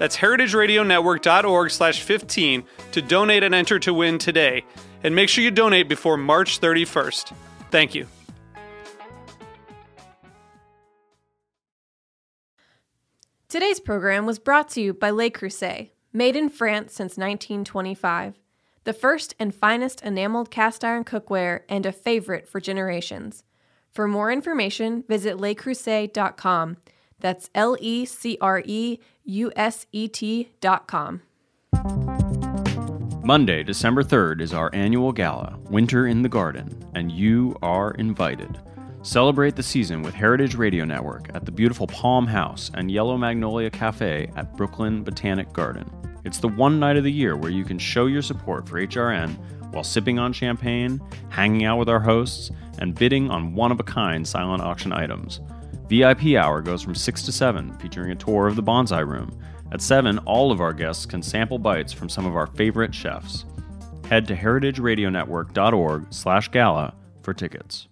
That's heritageradionetwork.org slash 15 to donate and enter to win today. And make sure you donate before March 31st. Thank you. Today's program was brought to you by Le Creuset, made in France since 1925. The first and finest enameled cast iron cookware and a favorite for generations. For more information, visit lecreuset.com. That's L E C R E U S E T.com. Monday, December 3rd is our annual gala, Winter in the Garden, and you are invited. Celebrate the season with Heritage Radio Network at the beautiful Palm House and Yellow Magnolia Cafe at Brooklyn Botanic Garden. It's the one night of the year where you can show your support for HRN while sipping on champagne, hanging out with our hosts, and bidding on one of a kind silent auction items. VIP hour goes from 6 to 7, featuring a tour of the bonsai room. At 7, all of our guests can sample bites from some of our favorite chefs. Head to heritageradionetwork.org slash gala for tickets.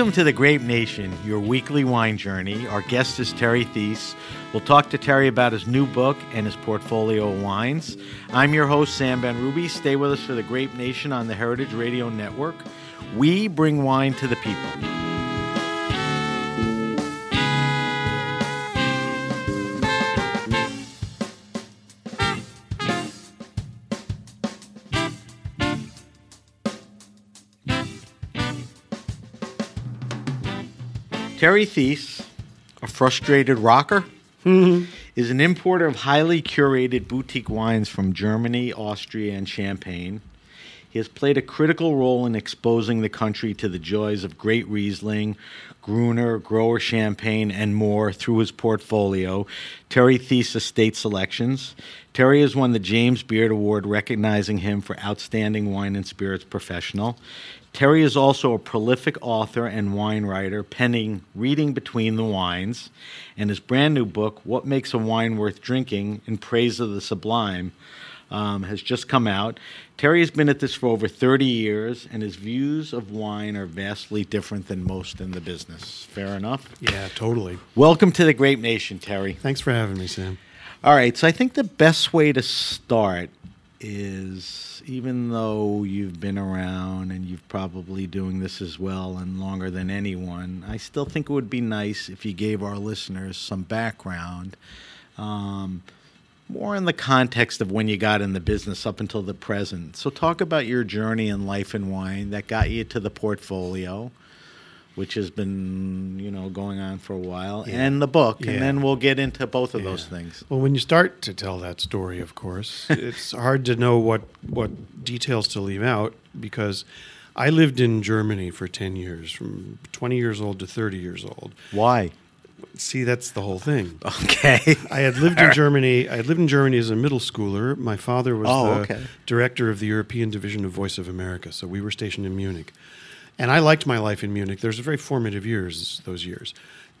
Welcome to the Grape Nation, your weekly wine journey. Our guest is Terry Theise. We'll talk to Terry about his new book and his portfolio of wines. I'm your host, Sam Ben Ruby. Stay with us for the Grape Nation on the Heritage Radio Network. We bring wine to the people. Terry Theise, a frustrated rocker, mm-hmm. is an importer of highly curated boutique wines from Germany, Austria, and Champagne. He has played a critical role in exposing the country to the joys of great Riesling, Gruner, Grower Champagne, and more through his portfolio, Terry Theise Estate Selections. Terry has won the James Beard Award, recognizing him for outstanding wine and spirits professional. Terry is also a prolific author and wine writer, penning Reading Between the Wines, and his brand new book, What Makes a Wine Worth Drinking in Praise of the Sublime, um, has just come out. Terry has been at this for over 30 years, and his views of wine are vastly different than most in the business. Fair enough? Yeah, totally. Welcome to the Grape Nation, Terry. Thanks for having me, Sam. All right, so I think the best way to start is even though you've been around and you've probably doing this as well and longer than anyone, I still think it would be nice if you gave our listeners some background, um, more in the context of when you got in the business up until the present. So, talk about your journey in life and wine that got you to the portfolio which has been you know going on for a while, Yeah. and the book, Yeah. and then we'll get into both of those things. Well, when you start to tell that story, of course, it's hard to know what what details to leave out because I lived in Germany for 10 years, from 20 years old to 30 years old. Why? See, that's the whole thing. Okay. I had lived in Germany. I had lived in Germany as a middle schooler. My father was Oh, the okay. director of the European division of Voice of America, so we were stationed in Munich. And I liked my life in Munich. There's a very formative years those years.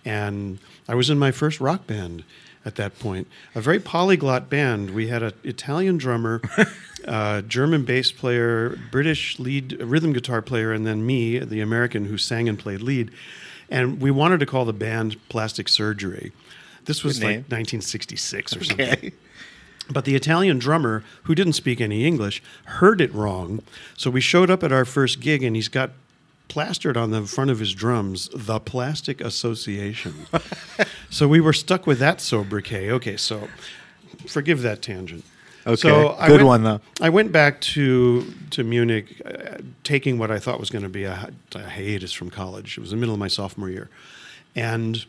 and I was in my first rock band at that point. A very polyglot band. We had an Italian drummer, uh, German bass player, British lead rhythm guitar player, and then me, the American who sang and played lead. And we wanted to call the band Plastic Surgery. This was like 1966 or something. Okay. But the Italian drummer, who didn't speak any English, heard it wrong. So we showed up at our first gig, and he's got plastered on the front of his drums the Plastic Association. so we were stuck with that sobriquet. Okay, so forgive that tangent. Okay, So I good went- one, though. I went back to to Munich, uh, taking what I thought was going to be a, a hiatus from college. It was the middle of my sophomore year, and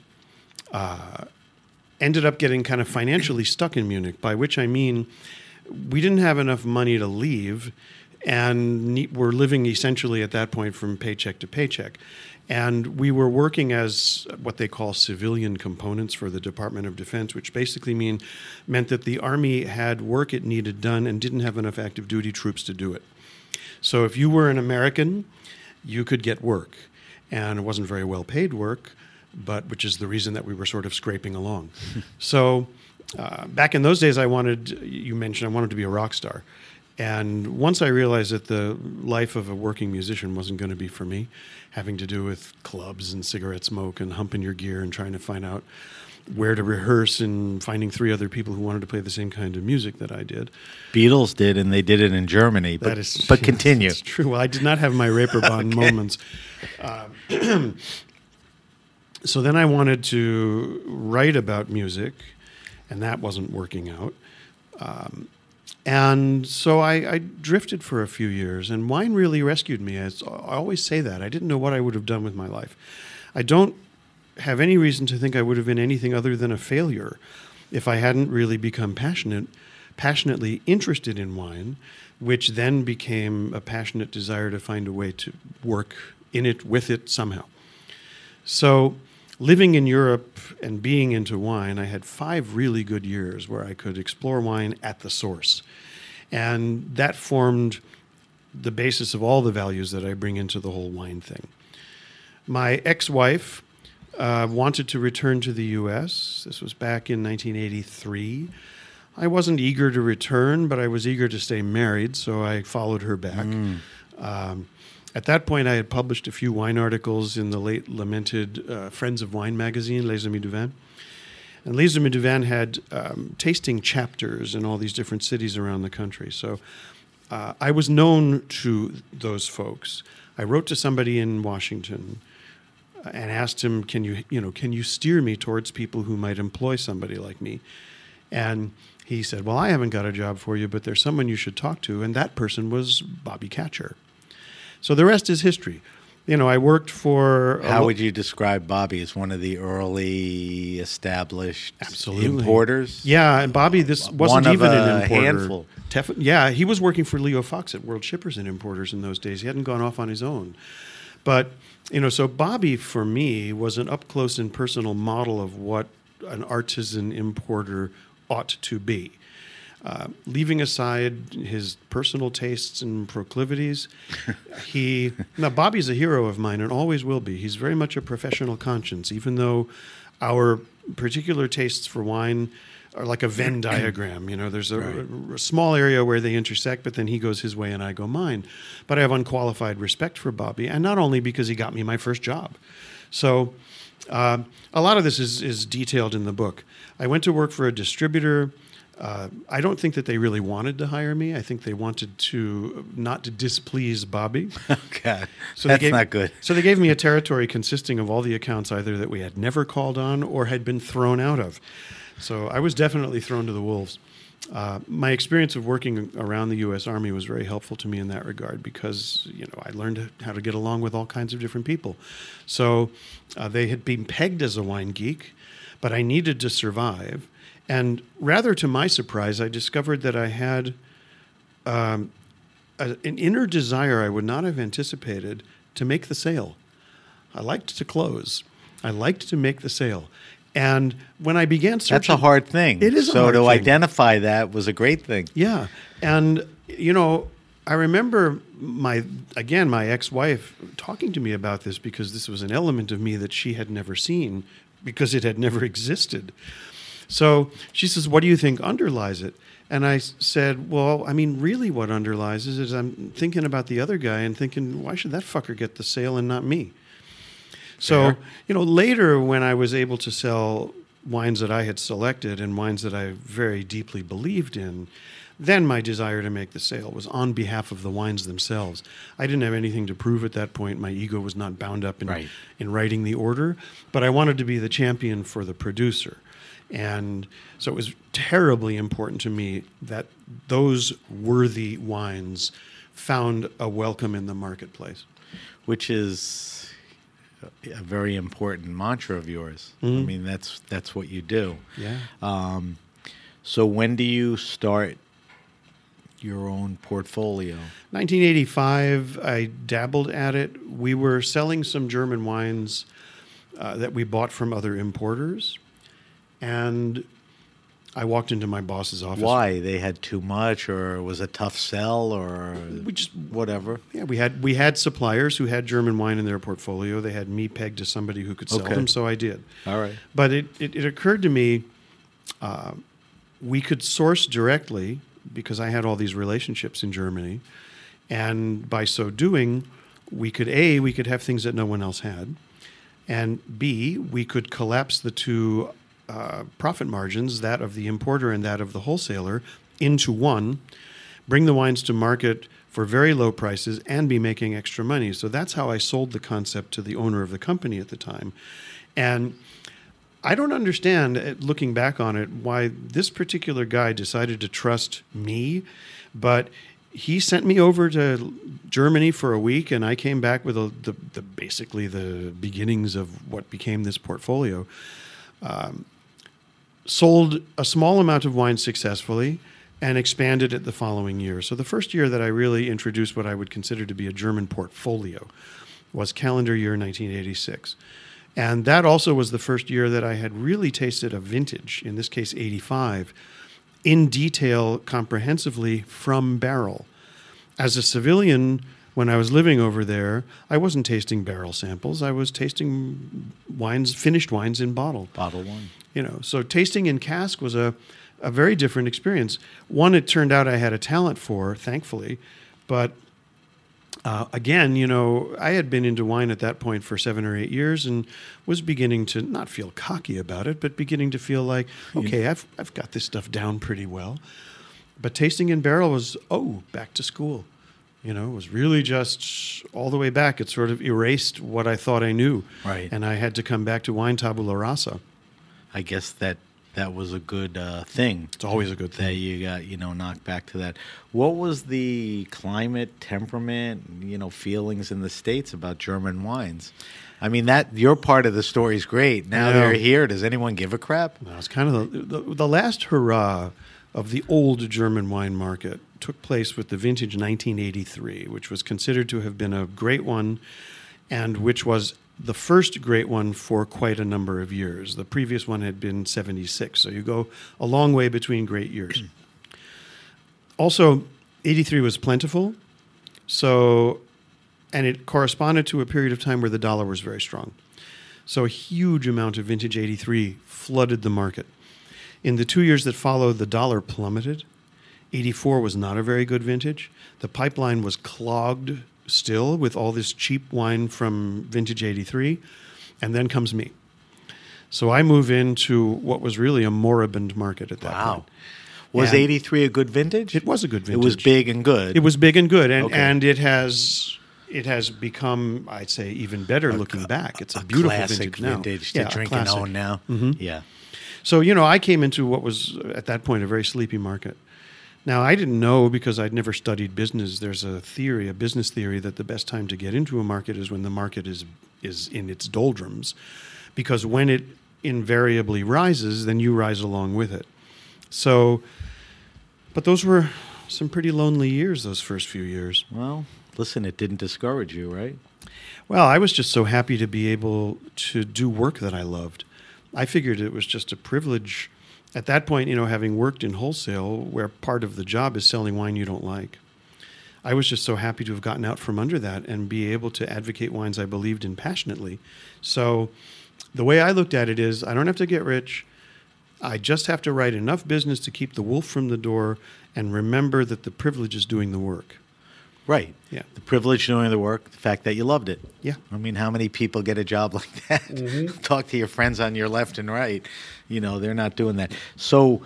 uh, ended up getting kind of financially stuck in Munich. By which I mean, we didn't have enough money to leave, and we're living essentially at that point from paycheck to paycheck. And we were working as what they call civilian components for the Department of Defense, which basically mean meant that the army had work it needed done and didn't have enough active duty troops to do it. So if you were an American, you could get work, and it wasn't very well paid work, but which is the reason that we were sort of scraping along. so uh, back in those days, I wanted you mentioned I wanted to be a rock star, and once I realized that the life of a working musician wasn't going to be for me, having to do with clubs and cigarette smoke and humping your gear and trying to find out where to rehearse and finding three other people who wanted to play the same kind of music that I did. Beatles did, and they did it in Germany. But, That is, but continue. It's true. Well, I did not have my Reeperbahn moments. Uh, so then I wanted to write about music, and that wasn't working out. Um, and so I, I drifted for a few years, and wine really rescued me. As I always say that I didn't know what I would have done with my life. I don't have any reason to think I would have been anything other than a failure if I hadn't really become passionate, passionately interested in wine, which then became a passionate desire to find a way to work in it, with it somehow. So, living in Europe and being into wine, I had five really good years where I could explore wine at the source. And that formed the basis of all the values that I bring into the whole wine thing. My ex wife uh, wanted to return to the US. This was back in 1983. I wasn't eager to return, but I was eager to stay married, so I followed her back. Um, at that point, I had published a few wine articles in the late lamented uh, Friends of Wine magazine, Les Amis du Vin. And Les Amis du Vin had um, tasting chapters in all these different cities around the country. So uh, I was known to those folks. I wrote to somebody in Washington uh, and asked him, "Can you, you know, can you steer me towards people who might employ somebody like me?" And he said, "Well, I haven't got a job for you, but there's someone you should talk to." And that person was Bobby Kacher. So the rest is history. You know, I worked for. How lo- would you describe Bobby as one of the early established Absolutely. importers? Yeah, and Bobby, this wasn't One of even a an importer. handful. Tef- yeah, he was working for Leo Fox at World Shippers and Importers in those days. He hadn't gone off on his own. But, you know, so Bobby for me was an up close and personal model of what an artisan importer ought to be. Uh, leaving aside his personal tastes and proclivities, he now Bobby's a hero of mine and always will be. He's very much a professional conscience, even though our particular tastes for wine are like a Venn diagram. You know, there's a, a small area where they intersect, but then he goes his way and I go mine. But I have unqualified respect for Bobby, and not only because he got me my first job. So uh, a lot of this is, is detailed in the book. I went to work for a distributor. Uh, I don't think that they really wanted to hire me. I think they wanted to not to displease Bobby. God, So they that's gave- not good. So they gave me a territory consisting of all the accounts either that we had never called on or had been thrown out of. So I was definitely thrown to the wolves. Uh, my experience of working around the U.S. Army was very helpful to me in that regard because you know I learned how to get along with all kinds of different people. So uh, they had been pegged as a wine geek, but I needed to survive. And rather to my surprise, I discovered that I had um, a, an inner desire I would not have anticipated to make the sale. I liked to close. I liked to make the sale. And when I began searching, That's a hard thing. It is a so to thing. identify that was a great thing. Yeah, and you know, I remember my again my ex-wife talking to me about this because this was an element of me that she had never seen because it had never existed. So she says, What do you think underlies it? And I said, Well, I mean, really, what underlies it is I'm thinking about the other guy and thinking, Why should that fucker get the sale and not me? So, you know, later when I was able to sell wines that I had selected and wines that I very deeply believed in, then my desire to make the sale was on behalf of the wines themselves. I didn't have anything to prove at that point. My ego was not bound up in, Right. in writing the order, but I wanted to be the champion for the producer. And so it was terribly important to me that those worthy wines found a welcome in the marketplace. which is a very important mantra of yours. I mean, that's that's what you do. Yeah. Um, so when do you start your own portfolio? 1985, I dabbled at it. We were selling some German wines uh, that we bought from other importers. And I walked into my boss's office. Why they had too much, or it was a tough sell, or We just whatever. Yeah, we had we had suppliers who had German wine in their portfolio. They had me pegged to somebody who could sell Okay. them, so I did. All right. But it, it, it occurred to me uh, we could source directly because I had all these relationships in Germany. And by so doing, we could A, we could have things that no one else had. And B, we could collapse the two uh, profit margins, that of the importer and that of the wholesaler, into one, bring the wines to market for very low prices, and be making extra money. So that's how I sold the concept to the owner of the company at the time. And I don't understand, uh, looking back on it, why this particular guy decided to trust me, but he sent me over to Germany for a week, and I came back with a, the, the basically the beginnings of what became this portfolio. Um, sold a small amount of wine successfully and expanded it the following year. So the first year that I really introduced what I would consider to be a German portfolio was calendar year 1986. And that also was the first year that I had really tasted a vintage, in this case 85, in detail comprehensively from barrel. As a civilian, when I was living over there, I wasn't tasting barrel samples. I was tasting wines, finished wines in bottle Bottle one. You know so tasting in cask was a, a very different experience. One it turned out i had a talent for thankfully but uh, again you know i had been into wine at that point for seven or eight years and was beginning to not feel cocky about it but beginning to feel like okay i've, I've got this stuff down pretty well. But tasting in barrel was oh back to school. You know it was really just all the way back it sort of erased what i thought i knew. Right. and i had to come back to wine tabula rasa I guess that that was a good uh, thing. it's always a good that thing. you got you know knocked back to that. What was the climate temperament you know feelings in the states about german wines? I mean that your part of the story is great. Now Yeah. they're here does anyone give a crap? No, it's kind of the, the, the last hurrah of the old German wine market took place with the vintage 1983, which was considered to have been a great one and which was the first great one for quite a number of years. The previous one had been 76, so you go a long way between great years. also, 83 was plentiful, so and it corresponded to a period of time where the dollar was very strong. So a huge amount of vintage 83 flooded the market. In the two years that followed, the dollar plummeted. 84 was not a very good vintage. The pipeline was clogged still with all this cheap wine from vintage 83. And then comes me. So I move into what was really a moribund market at that wow point. was And 83 a good vintage It was a good vintage. it was big and good It was big and good, and Okay. and it has it has become, I'd say, even better looking back. It's a, beautiful classic vintage now. vintage Yeah, to drink and own now Mhm. yeah So you know, I came into what was at that point a very sleepy market. Now I didn't know because I'd never studied business. There's a theory, a business theory, that the best time to get into a market is when the market is is in its doldrums, because when it invariably rises, then you rise along with it. So, but those were some pretty lonely years. Those first few years. well listen it didn't discourage you right Well, I was just so happy to be able to do work that I loved. I figured it was just a privilege at that point, you know, having worked in wholesale where part of the job is selling wine you don't like. I was just so happy to have gotten out from under that and be able to advocate wines I believed in passionately. So, the way I looked at it is I don't have to get rich. I just have to write enough business to keep the wolf from the door and remember that the privilege is doing the work. Right. Yeah. The privilege of doing the work, the fact that you loved it. Yeah. I mean, how many people get a job like that? Mm-hmm. Talk to your friends on your left and right. You know, they're not doing that. So,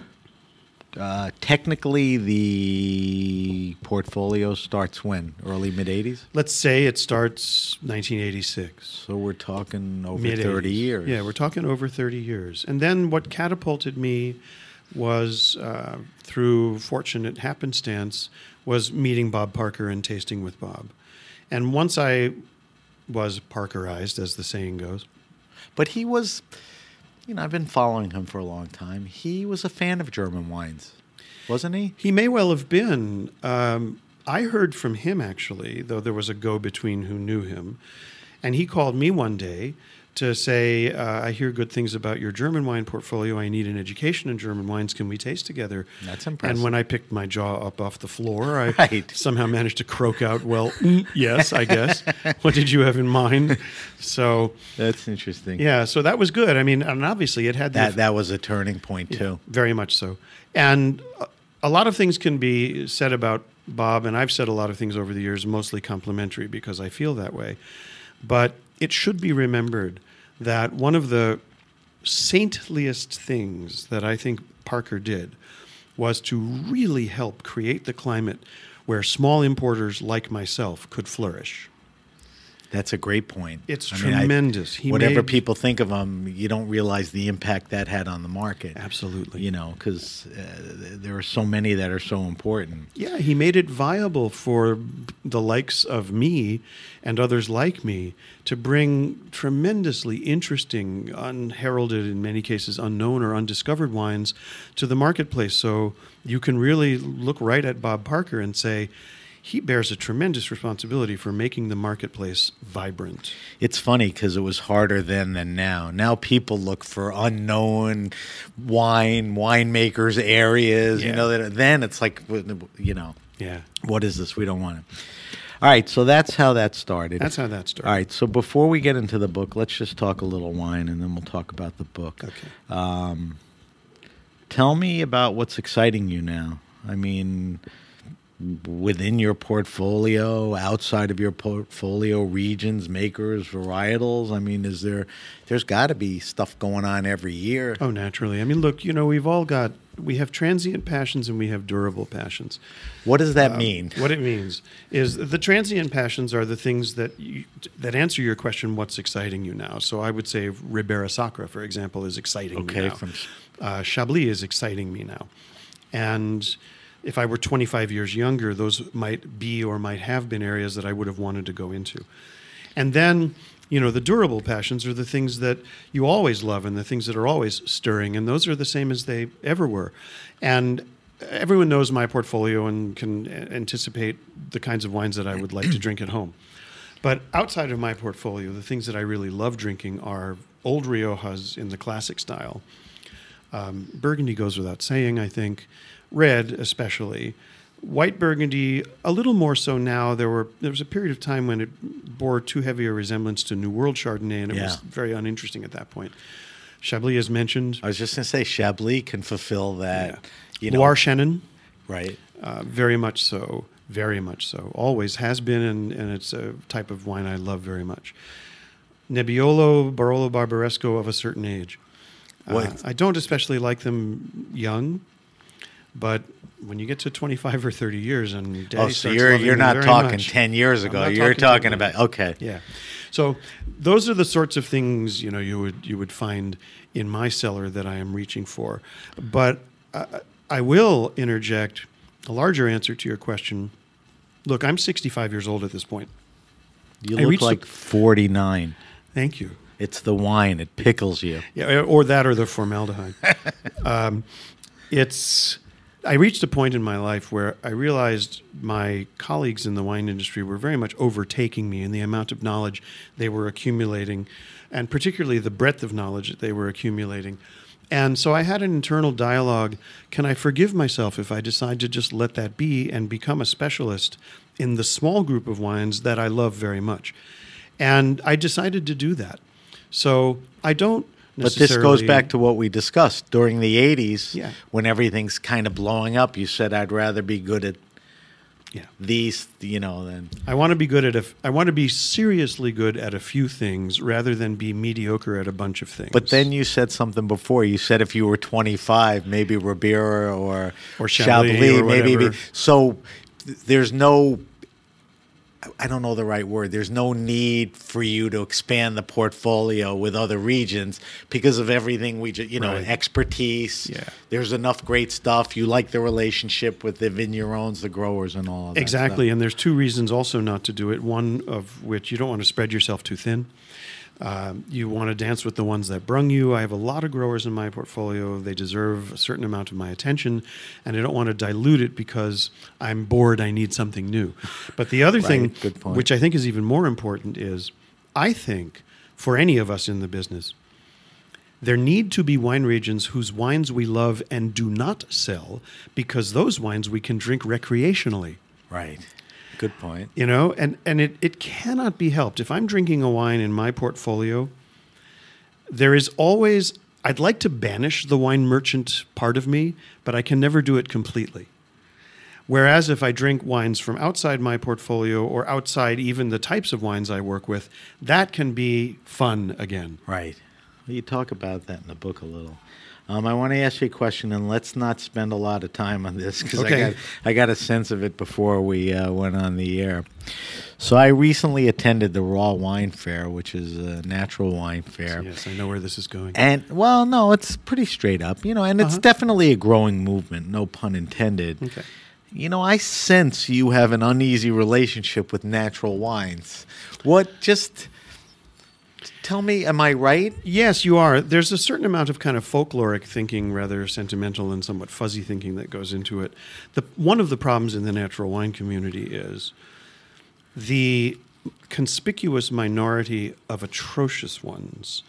uh, technically, the portfolio starts when? Early mid 80s? Let's say it starts 1986. So, we're talking over Mid 30 years. Yeah, we're talking over 30 years. And then what catapulted me was uh, through fortunate happenstance was meeting Bob Parker and tasting with Bob. And once I was Parkerized, as the saying goes, But he was, you know, I've been following him for a long time. He was a fan of German wines, wasn't he? he may well have been. Um, I heard from him actually, though there was a go between who knew him. And he called me one day to say, uh, I hear good things about your German wine portfolio. I need an education in German wines. Can we taste together? That's impressive. And when I picked my jaw up off the floor, I Right. somehow managed to croak out, well, mm, yes, I guess. what did you have in mind? So, That's interesting. yeah, so that was good. I mean, and obviously it had That, that was a turning point, too. very much so. And a lot of things can be said about Bob, and I've said a lot of things over the years, mostly complimentary because I feel that way. But it should be remembered that one of the saintliest things that I think Parker did was to really help create the climate where small importers like myself could flourish. That's a great point. It's I mean, I- tremendous. Whatever made- people think of him, you don't realize the impact that had on the market. Absolutely. You know, because uh, there are so many that are so important. Yeah, he made it viable for the likes of me and others like me to bring tremendously interesting, unheralded, in many cases unknown or undiscovered wines to the marketplace. So you can really look right at Bob Parker and say, he bears a tremendous responsibility for making the marketplace vibrant. It's funny because it was harder then than now. Now people look for unknown wine, winemakers, areas. You know, that then it's like, you know, Yeah. what is this? We don't want it. All right, so that's how that started. That's how that started. All right, so before we get into the book, let's just talk a little wine, and then we'll talk about the book. Okay. Um, tell me about what's exciting you now. I mean, within your portfolio, outside of your portfolio, regions, makers, varietals. I mean, is there? There's got to be stuff going on every year. Oh, naturally. I mean, look, you know, we've all got, we have transient passions and we have durable passions. What does that Um, mean? What it means is the transient passions are the things that you, that answer your question, what's exciting you now? So I would say Ribera Sacra, for example, is exciting Okay, me now. from- uh, Chablis is exciting me now. And if I were 25 years younger, those might be or might have been areas that I would have wanted to go into. And then, you know, the durable passions are the things that you always love and the things that are always stirring. And those are the same as they ever were. And everyone knows my portfolio and can anticipate the kinds of wines that I would like to drink at home. But outside of my portfolio, the things that I really love drinking are old Riojas in the classic style. Um, Burgundy goes without saying, I think. Red, especially. White Burgundy, a little more so now. There were there was a period of time when it bore too heavy a resemblance to New World Chardonnay, and it was very uninteresting at that point. Chablis, as mentioned, I was just going to say Chablis can fulfill that. yeah. You know, Loire Chenin, right? uh, very much so, very much so. Always has been, and, and it's a type of wine I love very much. Nebbiolo, Barolo Barbaresco of a certain age. Uh, I don't especially like them young, but when you get to 25 or 30 years and Daddy Oh, so you're you're not talking much. ten years ago. You're talking talking about- okay. Yeah. So those are the sorts of things you know you would you would find in my cellar that I am reaching for. But I, I will interject a larger answer to your question. Look, I'm 65 years old at this point. You I look the- like forty nine. Thank you. It's the wine. It pickles you. Yeah, or that, or the formaldehyde. um, it's. I reached a point in my life where I realized my colleagues in the wine industry were very much overtaking me in the amount of knowledge they were accumulating, and particularly the breadth of knowledge that they were accumulating. And so I had an internal dialogue. Can I forgive myself if I decide to just let that be and become a specialist in the small group of wines that I love very much? And I decided to do that. So I don't. But this goes back to what we discussed during the 80s Yeah. when everything's kind of blowing up. You said, I'd rather be good at Yeah. these, you know, than. I want to be good at a. f- I want to be seriously good at a few things rather than be mediocre at a bunch of things. But then you said something before. You said if you were 25, maybe Ribera or, Or Chablis or maybe. So there's no. I don't know the right word. There's no need for you to expand the portfolio with other regions because of everything we just, you know, Right. expertise. Yeah. There's enough great stuff. You like the relationship with the vignerons, the growers, and all of that. Exactly, stuff. and there's two reasons also not to do it. One of which you don't want to spread yourself too thin. Um, you want to dance with the ones that brung you. I have a lot of growers in my portfolio. They deserve a certain amount of my attention, and I don't want to dilute it because I'm bored. I need something new. But the other thing, Right, point. which I think is even more important, is I think for any of us in the business, there need to be wine regions whose wines we love and do not sell because those wines we can drink recreationally Right. Good point. you know and and it, it cannot be helped if i'm drinking a wine in my portfolio there is always i'd like to banish the wine merchant part of me but i can never do it completely whereas if i drink wines from outside my portfolio or outside even the types of wines i work with that can be fun again Right. Well, you talk about that in the book a little. Um, I want to ask you a question, and let's not spend a lot of time on this because Okay. I got I got a sense of it before we uh, went on the air. So I recently attended the Raw Wine Fair, which is a natural wine fair. yes i know where this is going And well, no, it's pretty straight up, you know, and it's Uh-huh. definitely a growing movement, no pun intended. Okay. You know, I sense you have an uneasy relationship with natural wines. What just tell me, am I right? Yes, you are. There's a certain amount of kind of folkloric thinking, rather sentimental and somewhat fuzzy thinking that goes into it. The one of the problems in the natural wine community is the conspicuous minority of atrocious ones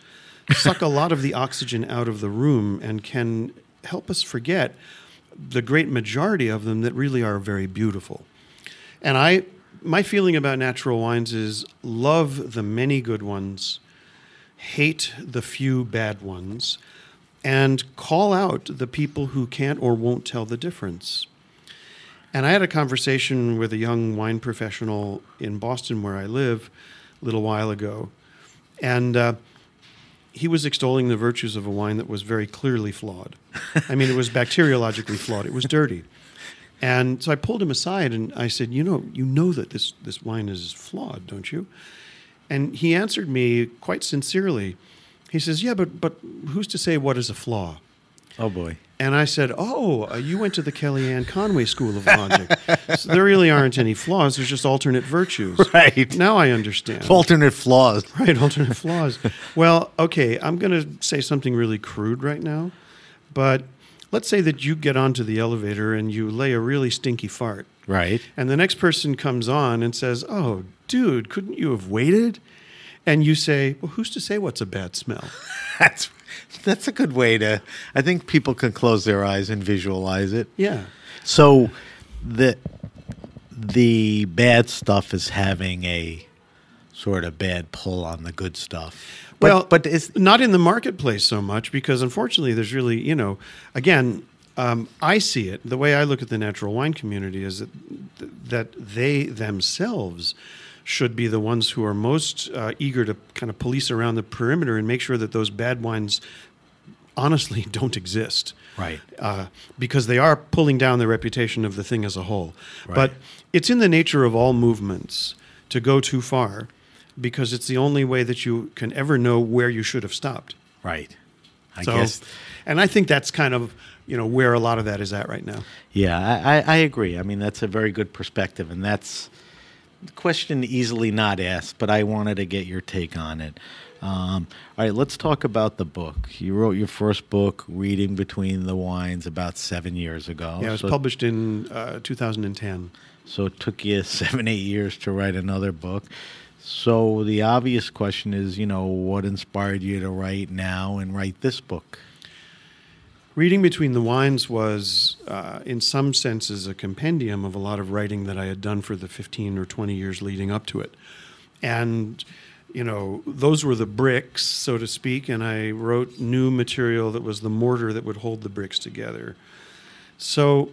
suck a lot of the oxygen out of the room and can help us forget the great majority of them that really are very beautiful. And I my feeling about natural wines is love the many good ones hate the few bad ones, and call out the people who can't or won't tell the difference. And I had a conversation with a young wine professional in Boston, where I live, a little while ago. And uh, he was extolling the virtues of a wine that was very clearly flawed. I mean, it was bacteriologically flawed, it was dirty. And so I pulled him aside and I said, "You know, you know that this this wine is flawed, don't you?" And he answered me quite sincerely. He says, "Yeah, but but who's to say what is a flaw?" Oh boy. And I said, "Oh, uh, you went to the Kellyanne Conway School of Logic. so there really aren't any flaws. There's just alternate virtues." Right. Now I understand. Alternate flaws. Right, alternate flaws. Well, okay, I'm going to say something really crude right now, but let's say that you get onto the elevator and you lay a really stinky fart. Right. And the next person comes on and says, "Oh, dude, couldn't you have waited?" And you say, "Well, who's to say what's a bad smell?" That's that's a good way to. I think people can close their eyes and visualize it. Yeah. So the the bad stuff is having a sort of bad pull on the good stuff. But, well, but is not in the marketplace so much because unfortunately, there's really, you know, again, um, I see it. The way I look at the natural wine community is that that they themselves should be the ones who are most uh, eager to kind of police around the perimeter and make sure that those bad wines honestly don't exist. Right. Uh, because they are pulling down the reputation of the thing as a whole. Right. But it's in the nature of all movements to go too far because it's the only way that you can ever know where you should have stopped. right. I so, guess. and I think that's kind of you know where a lot of that is at right now. Yeah, I, I, I agree. I mean, that's a very good perspective, and that's question easily not asked, but I wanted to get your take on it. Um, all right, let's talk about the book. You wrote your first book, Reading Between the Wines, about seven years ago. yeah, it was So- published in uh, 2010. So it took you seven, eight years to write another book. So the obvious question is, you know, what inspired you to write now and write this book? Reading Between the Wines was, uh, in some senses, a compendium of a lot of writing that I had done for the 15 or 20 years leading up to it. And you know, those were the bricks, so to speak, and I wrote new material that was the mortar that would hold the bricks together. So,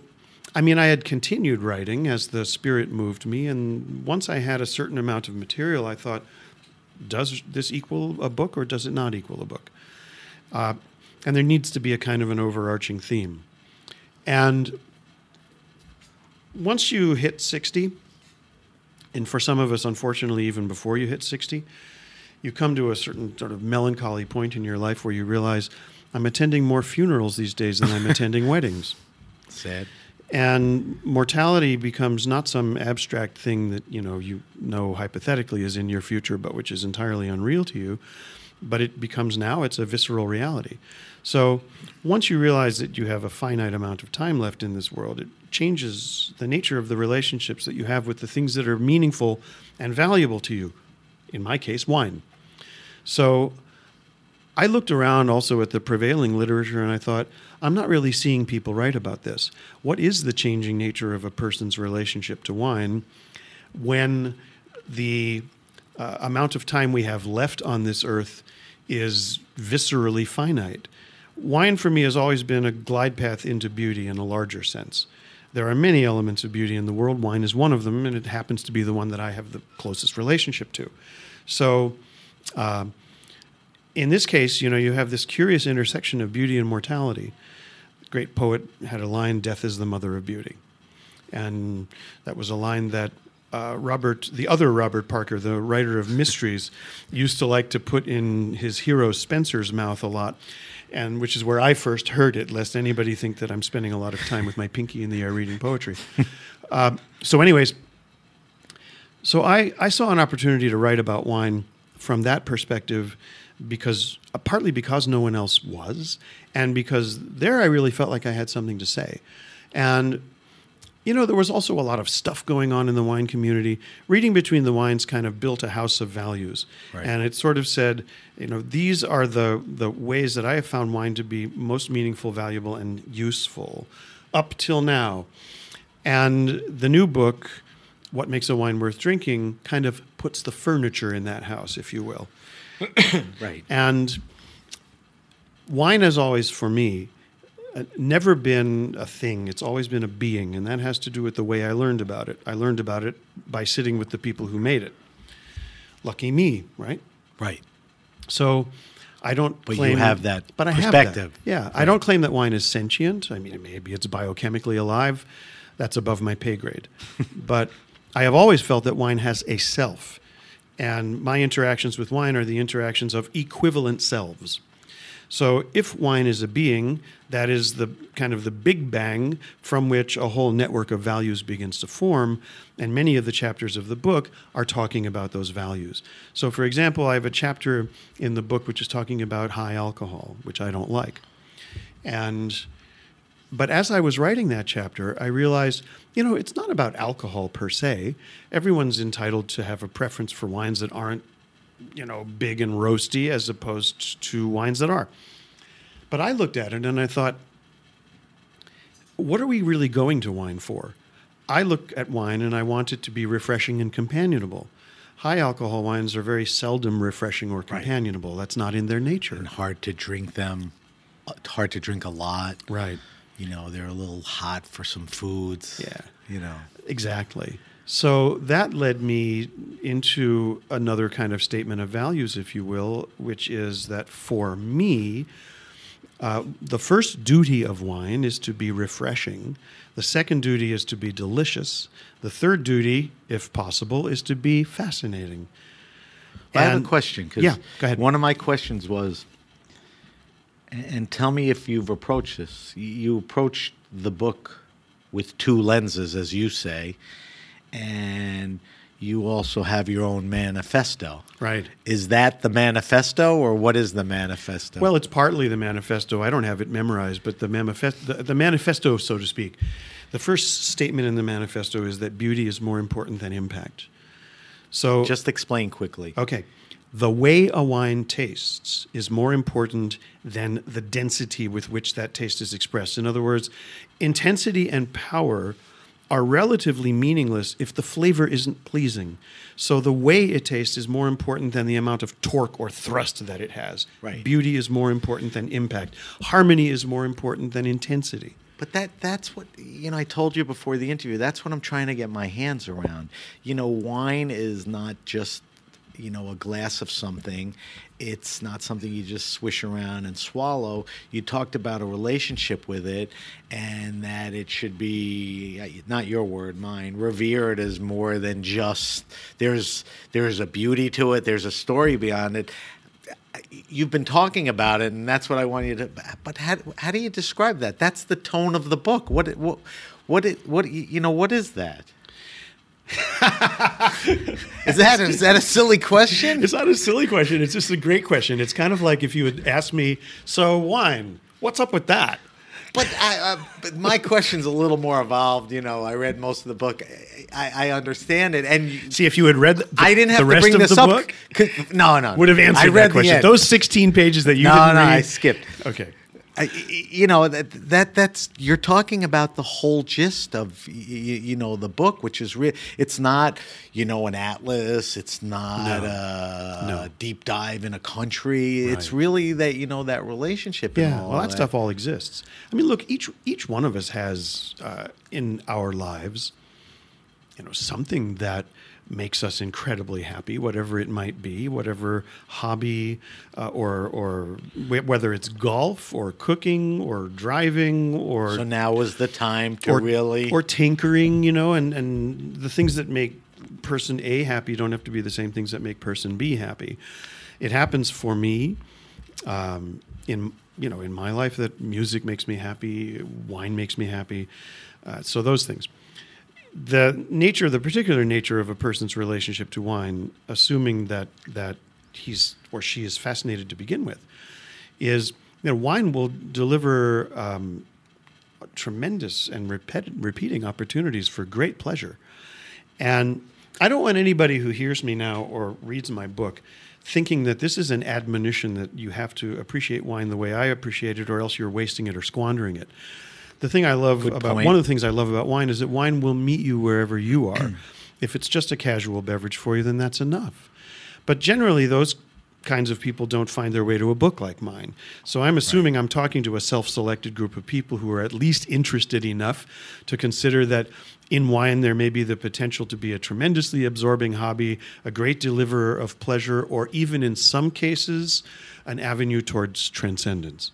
I mean, I had continued writing as the spirit moved me, and once I had a certain amount of material, I thought, does this equal a book or does it not equal a book? Uh, and there needs to be a kind of an overarching theme. And once you hit 60, and for some of us, unfortunately, even before you hit 60, you come to a certain sort of melancholy point in your life where you realize I'm attending more funerals these days than I'm attending weddings. Sad. And mortality becomes not some abstract thing that you know you know hypothetically is in your future, but which is entirely unreal to you. But it becomes now it's a visceral reality. So once you realize that you have a finite amount of time left in this world, it changes the nature of the relationships that you have with the things that are meaningful and valuable to you. In my case, wine. So I looked around also at the prevailing literature and I thought, I'm not really seeing people write about this. What is the changing nature of a person's relationship to wine when the uh, amount of time we have left on this earth is viscerally finite? Wine for me has always been a glide path into beauty in a larger sense. There are many elements of beauty in the world. Wine is one of them, and it happens to be the one that I have the closest relationship to. So, uh, in this case, you know, you have this curious intersection of beauty and mortality. The great poet had a line, "Death is the mother of beauty," and that was a line that uh, Robert, the other Robert Parker, the writer of mysteries, used to like to put in his hero Spencer's mouth a lot, and which is where I first heard it. Lest anybody think that I'm spending a lot of time with my pinky in the air reading poetry. uh, so, anyways, so I, I saw an opportunity to write about wine from that perspective because uh, partly because no one else was and because there I really felt like I had something to say. And you know, there was also a lot of stuff going on in the wine community. Reading Between the Wines kind of built a house of values. Right. And it sort of said, you know, these are the, the ways that I have found wine to be most meaningful, valuable, and useful up till now. And the new book, What Makes a Wine Worth Drinking, kind of puts the furniture in that house, if you will. Right. And wine has always, for me, Uh, never been a thing. It's always been a being, and that has to do with the way I learned about it. I learned about it by sitting with the people who made it. Lucky me, right? Right. So I don't. But you have that but I Have that. Yeah, I don't claim that wine is sentient. I mean, maybe it's biochemically alive. That's above my pay grade. but I have always felt that wine has a self, and my interactions with wine are the interactions of equivalent selves. So if wine is a being, that is the kind of the big bang from which a whole network of values begins to form. And many of the chapters of the book are talking about those values. So, for example, I have a chapter in the book which is talking about high alcohol, which I don't like. And but as I was writing that chapter, I realized, you know, it's not about alcohol per se. Everyone's entitled to have a preference for wines that aren't you know, big and roasty as opposed to wines that are. But I looked at it and I thought, what are we really going to wine for? I look at wine and I want it to be refreshing and companionable. High alcohol wines are very seldom refreshing or companionable. That's not in their nature. And hard to drink them. uh, Hard to drink a lot. Right. You know, they're a little hot for some foods. Yeah. You know. Exactly. So that led me into another kind of statement of values, if you will, which is that for me, uh, the first duty of wine is to be refreshing. The second duty is to be delicious. The third duty, if possible, is to be fascinating. I have a question. Yeah, go ahead. One of my questions was, and, tell me if you've approached this. You approached the book with two lenses, as you say, and you also have your own manifesto. Right. Is that the manifesto, or what is the manifesto? Well, it's partly the manifesto. I don't have it memorized, but the manifesto, the, the manifesto, so to speak, the first statement in the manifesto is that beauty is more important than impact. So, just explain quickly. okay, the way a wine tastes is more important than the density with which that taste is expressed. In other words, intensity and power are relatively meaningless if the flavor isn't pleasing. So the way it tastes is more important than the amount of torque or thrust that it has. Right. Beauty is more important than impact. Harmony is more important than intensity. But that that's what you know I told you before the interview that's what I'm trying to get my hands around. You know wine is not just you know a glass of something. It's not something you just swish around and swallow. You talked about a relationship with it and that it should be uh, not your word mine revered as more than just there's there's a beauty to it, there's a story beyond it you've been talking about it, and that's what I want you to. But how, how do you describe that? That's the tone of the book. What what what what you know? What is that? is that is that a silly question? It's not a silly question. It's just a great question. It's kind of like if you had asked me, "So wine, what's up with that?" But, I, uh, but my question's a little more evolved. You know, I read most of the book. I, I understand it, and see if you had read. The, I didn't have the to rest bring of this the up. book. No, no, would have answered I read that question. Those sixteen pages that you no, no, read. I skipped. Okay. I, you know that that that's you're talking about the whole gist of you, you know the book, which is real. It's not you know an atlas. It's not No. a, No. deep dive in a country. It's really that you know that relationship. and Yeah, all well, that that stuff all exists. I mean, look, each each one of us has uh, in our lives, you know, something that makes us incredibly happy, whatever it might be, whatever hobby, uh, or or wh- whether it's golf or cooking or driving or So now is the time to or really or tinkering, you know, and and the things that make person A happy don't have to be the same things that make person B happy. It happens for me um, in you know in my life that music makes me happy, wine makes me happy, uh, so those things. The nature, the particular nature of a person's relationship to wine, assuming that that he's or she is fascinated to begin with, is you know wine will deliver um, tremendous and repeat, repeating opportunities for great pleasure. And I don't want anybody who hears me now or reads my book thinking that this is an admonition that you have to appreciate wine the way I appreciate it, or else you're wasting it or squandering it. The thing I love Good about point. one of the things I love about wine is that wine will meet you wherever you are. if it's just a casual beverage for you, then that's enough. But generally, those kinds of people don't find their way to a book like mine. So I'm assuming I'm talking to a self selected group of people who are at least interested enough to consider that in wine there may be the potential to be a tremendously absorbing hobby, a great deliverer of pleasure, or even in some cases, an avenue towards transcendence.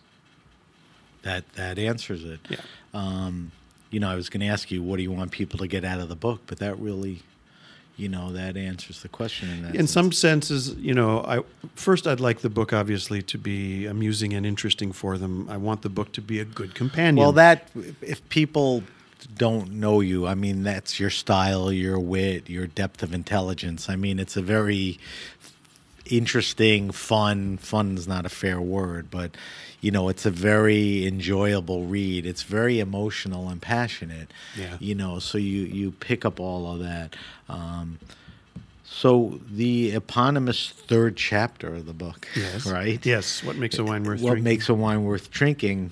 that that answers it. Yeah. Um, you know, I was going to ask you, what do you want people to get out of the book? But that really, you know, that answers the question. In, that in sense. some senses, you know, I first I'd like the book obviously to be amusing and interesting for them. I want the book to be a good companion. Well, that if people don't know you, I mean, that's your style, your wit, your depth of intelligence. I mean, it's a very interesting, fun. Fun is not a fair word, but you know, it's a very enjoyable read. It's very emotional and passionate. Yeah. You know, so you you pick up all of that. Um, so the eponymous third chapter of the book, yes, right? Yes, what makes a wine worth what drinking? makes a wine worth drinking?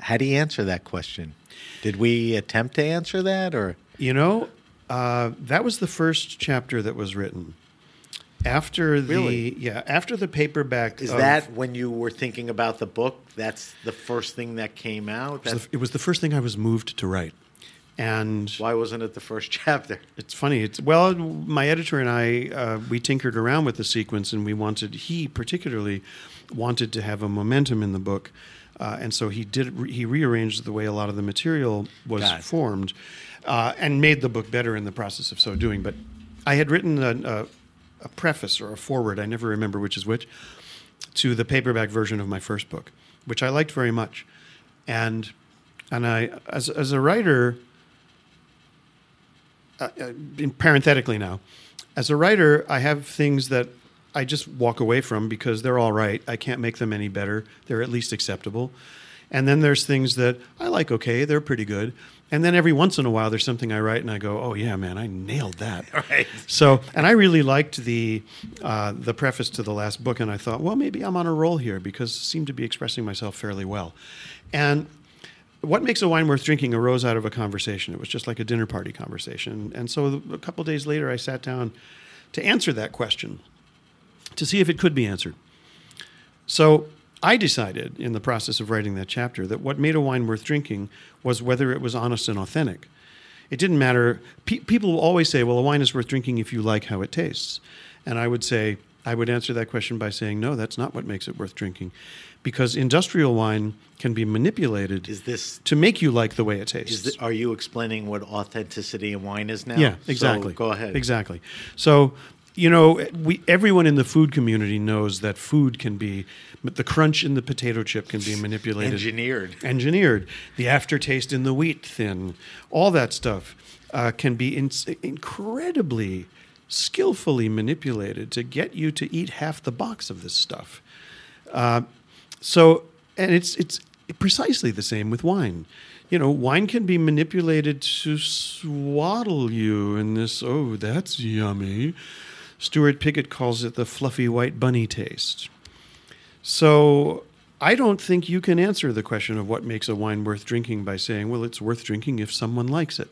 How do you answer that question? Did we attempt to answer that, or You know, uh, that was the first chapter that was written. After the Really? yeah, after the paperback is of- that when you were thinking about the book? That's the first thing that came out. it was, the, it was the first thing I was moved to write, and why wasn't it the first chapter? It's funny. It's well, my editor and I uh, we tinkered around with the sequence, and we wanted he particularly wanted to have a momentum in the book, uh, and so he did. He rearranged the way a lot of the material was formed, uh, and made the book better in the process of so doing. But I had written a, a, a preface or a foreword. I never remember which is which to the paperback version of my first book, which I liked very much, and and I as as a writer uh, uh, parenthetically now, as a writer, I have things that I just walk away from because they're all right. I can't make them any better. They're at least acceptable. And then there's things that I like okay, they're pretty good. And then every once in a while, there's something I write and I go, "Oh yeah, man, I nailed that." Right. So, and I really liked the uh, the preface to the last book, and I thought, well, maybe I'm on a roll here because I seem to be expressing myself fairly well. And what makes a wine worth drinking arose out of a conversation. It was just like a dinner party conversation. And so a couple days later, I sat down to answer that question to see if it could be answered. So I decided in the process of writing that chapter that what made a wine worth drinking was whether it was honest and authentic. It didn't matter. Pe- people will always say, well, a wine is worth drinking if you like how it tastes. And I would say, I would answer that question by saying, no, that's not what makes it worth drinking. Because industrial wine can be manipulated Is this to make you like the way it tastes. is th- are you explaining what authenticity in wine is now? Yeah, So exactly. go ahead. Exactly. So, you know, we everyone in the food community knows that food can be the crunch in the potato chip can be manipulated, Engineered. engineered. The aftertaste in the wheat thin, all that stuff uh, can be in- incredibly skillfully manipulated to get you to eat half the box of this stuff. Uh, so, and it's it's precisely the same with wine. You know, wine can be manipulated to swaddle you in this. Oh, that's yummy. Stuart Pigott calls it the fluffy white bunny taste. So, I don't think you can answer the question of what makes a wine worth drinking by saying, well, it's worth drinking if someone likes it.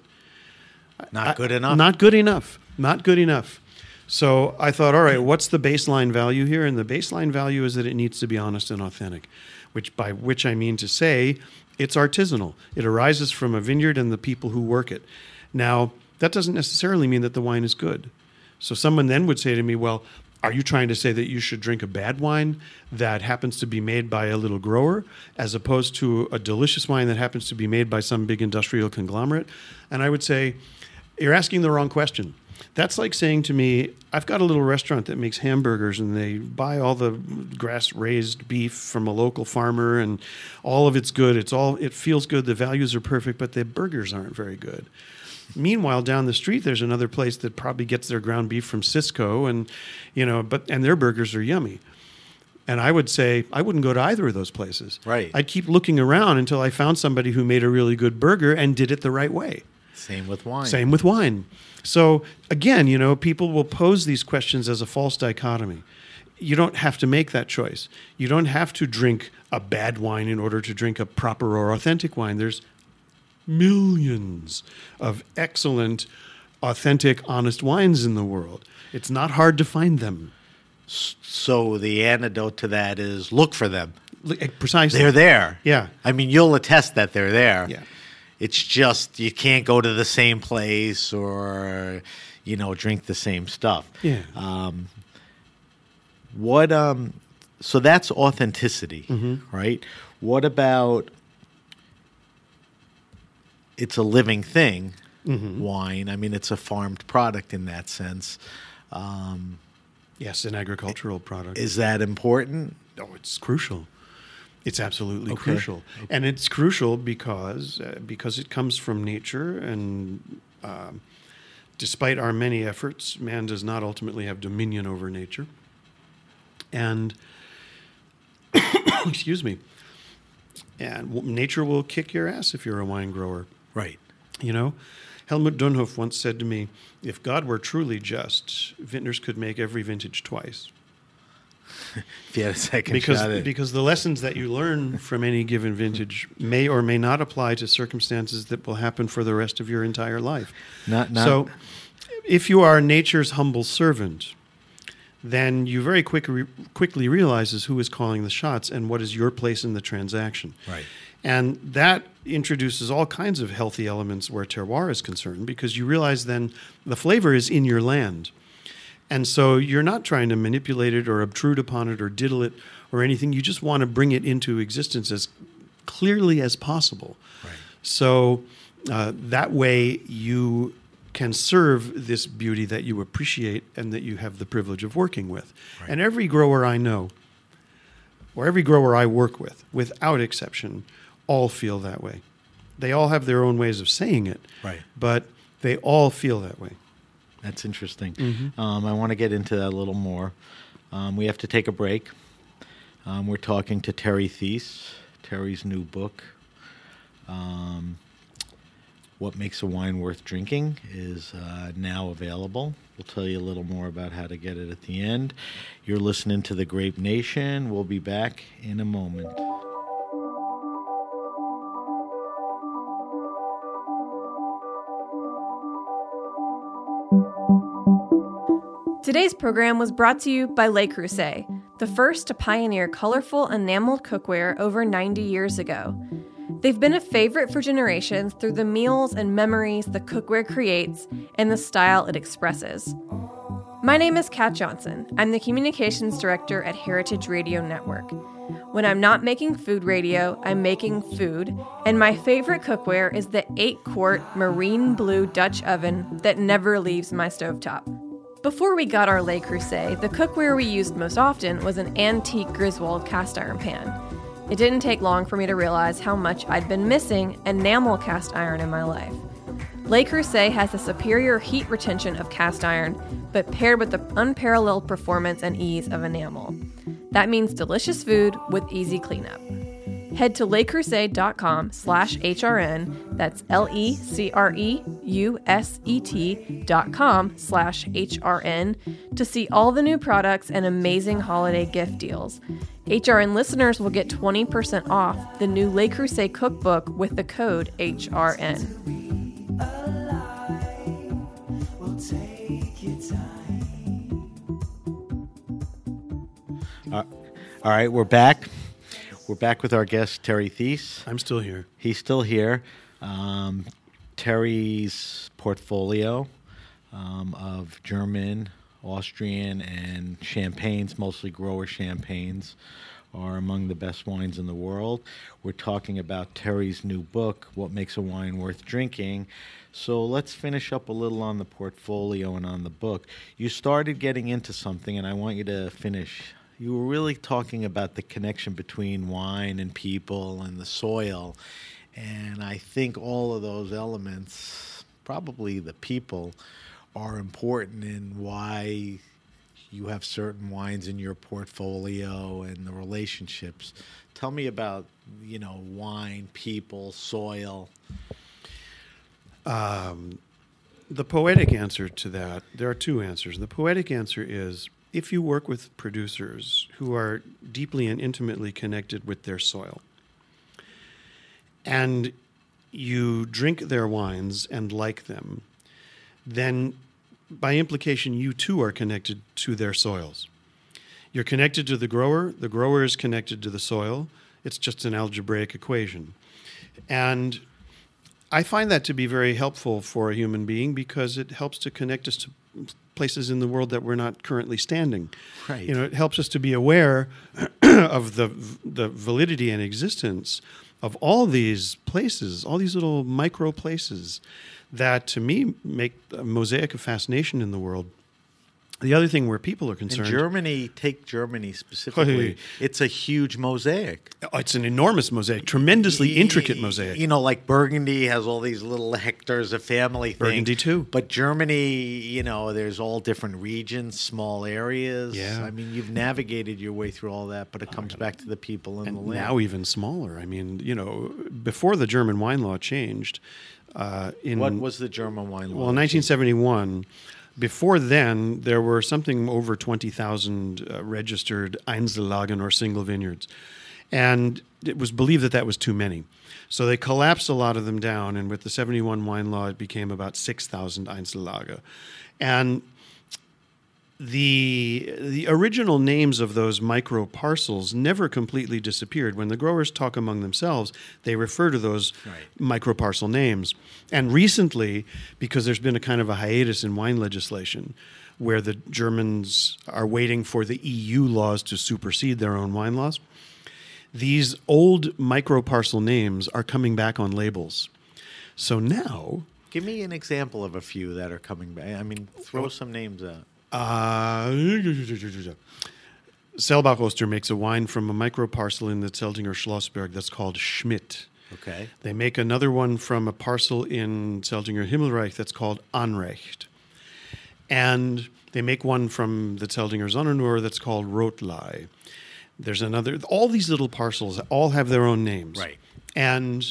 Not good enough. Not good enough. Not good enough. So I thought, all right, what's the baseline value here? And the baseline value is that it needs to be honest and authentic, which by which I mean to say it's artisanal. It arises from a vineyard and the people who work it. Now, that doesn't necessarily mean that the wine is good. So someone then would say to me, well, are you trying to say that you should drink a bad wine that happens to be made by a little grower as opposed to a delicious wine that happens to be made by some big industrial conglomerate? And I would say, you're asking the wrong question. That's like saying to me, I've got a little restaurant that makes hamburgers and they buy all the grass raised beef from a local farmer and all of it's good. It's all it feels good, the values are perfect, but the burgers aren't very good. Meanwhile, down the street there's another place that probably gets their ground beef from Sysco and you know, but and their burgers are yummy. And I would say I wouldn't go to either of those places. Right. I'd keep looking around until I found somebody who made a really good burger and did it the right way. Same with wine. Same with wine. So again, you know, people will pose these questions as a false dichotomy. You don't have to make that choice. You don't have to drink a bad wine in order to drink a proper or authentic wine. There's millions of excellent, authentic, honest wines in the world. It's not hard to find them. So the antidote to that is look for them. Eh, Precisely. They're there. Yeah. I mean, you'll attest that they're there. Yeah. It's just you can't go to the same place or you know drink the same stuff. Yeah. Um, what um so that's authenticity, Mm-hmm. right? What about it's a living thing, Mm-hmm. wine. I mean, it's a farmed product in that sense. Um, Yes, an agricultural product. is that important? Oh, it's crucial. It's absolutely Okay. crucial, and it's crucial because uh, because it comes from nature, and um, despite our many efforts, man does not ultimately have dominion over nature. And excuse me, and w- nature will kick your ass if you're a wine grower. Right. You know, Helmut Dönnhoff once said to me, "If God were truly just, vintners could make every vintage twice." If you had a second because shot at because the lessons that you learn from any given vintage may or may not apply to circumstances that will happen for the rest of your entire life. Not- not- so, if you are nature's humble servant, then you very quickly quickly realizes who is calling the shots and what is your place in the transaction. Right. And that introduces all kinds of healthy elements where terroir is concerned because you realize then the flavor is in your land. And so you're not trying to manipulate it or obtrude upon it or diddle it or anything. You just want to bring it into existence as clearly as possible. Right. So uh, that way you can serve this beauty that you appreciate and that you have the privilege of working with. Right. And every grower I know, or every grower I work with, without exception, all feel that way. They all have their own ways of saying it, Right. but they all feel that way. That's interesting. Mm-hmm. Um, I want to get into that a little more. Um, we have to take a break. Um, we're talking to Terry Theise, Terry's new book. Um, what Makes a Wine Worth Drinking is uh, now available. We'll tell you a little more about how to get it at the end. You're listening to The Grape Nation. We'll be back in a moment. Today's program was brought to you by Le Creuset, the first to pioneer colorful enameled cookware over 90 years ago. They've been a favorite for generations through the meals and memories the cookware creates and the style it expresses. My name is Kat Johnson. I'm the Communications Director at Heritage Radio Network. When I'm not making food radio, I'm making food, and my favorite cookware is the 8 quart marine blue Dutch oven that never leaves my stovetop. Before we got our Le Creuset, the cookware we used most often was an antique Griswold cast iron pan. It didn't take long for me to realize how much I'd been missing enamel cast iron in my life. Le Creuset has the superior heat retention of cast iron, but paired with the unparalleled performance and ease of enamel. That means delicious food with easy cleanup. Head to lecreuset.com slash HRN, that's L-E-C-R-E-U-S-E-T dot com slash HRN to see all the new products and amazing holiday gift deals. HRN listeners will get 20% off the new Le Creuset cookbook with the code HRN. All right, we're back. We're back with our guest Terry Theise. I'm still here. He's still here. Um, Terry's portfolio um, of German, Austrian, and champagnes, mostly grower champagnes, are among the best wines in the world. We're talking about Terry's new book, What Makes a Wine Worth Drinking. So let's finish up a little on the portfolio and on the book. You started getting into something, and I want you to finish. You were really talking about the connection between wine and people and the soil. And I think all of those elements, probably the people, are important in why you have certain wines in your portfolio and the relationships. Tell me about, you know, wine, people, soil. Um, the poetic answer to that, there are two answers. The poetic answer is if you work with producers who are deeply and intimately connected with their soil, and you drink their wines and like them, then by implication, you too are connected to their soils. You're connected to the grower, the grower is connected to the soil. It's just an algebraic equation. And I find that to be very helpful for a human being because it helps to connect us to places in the world that we're not currently standing. Right. You know, it helps us to be aware of the the validity and existence of all these places, all these little micro places that to me make a mosaic of fascination in the world. The other thing where people are In concerned Germany, take Germany specifically, it's a huge mosaic. Oh, it's an enormous mosaic, tremendously intricate mosaic. You know, like Burgundy has all these little hectares of family things. Burgundy too. But Germany, you know, there's all different regions, small areas. Yeah. I mean, you've navigated your way through all that, but it comes back to the people in the and land. now even smaller. I mean, you know, before the German wine law changed, uh, in what was the German wine law? well, in 1971. Before then, there were something over 20,000 uh, registered Einzellagen or single vineyards. And it was believed that that was too many. So they collapsed a lot of them down. And with the 71 wine law, it became about 6,000 Einzellage. And the the original names of those micro parcels never completely disappeared. When the growers talk among themselves, they refer to those Right. micro parcel names. And recently, because there's been a kind of a hiatus in wine legislation, where the Germans are waiting for the EU laws to supersede their own wine laws, these old micro parcel names are coming back on labels. So now Give me an example of a few that are coming back. I mean, throw some names out. Uh, Selbach Oster makes a wine from a micro parcel in the Zeltinger Schlossberg that's called Schmitt. Okay. They make another one from a parcel in Zeltinger Himmelreich that's called Anrecht. And they make one from the Zeltinger Sonnenuhr that's called Rotlay. There's another, all these little parcels all have their own names. Right. And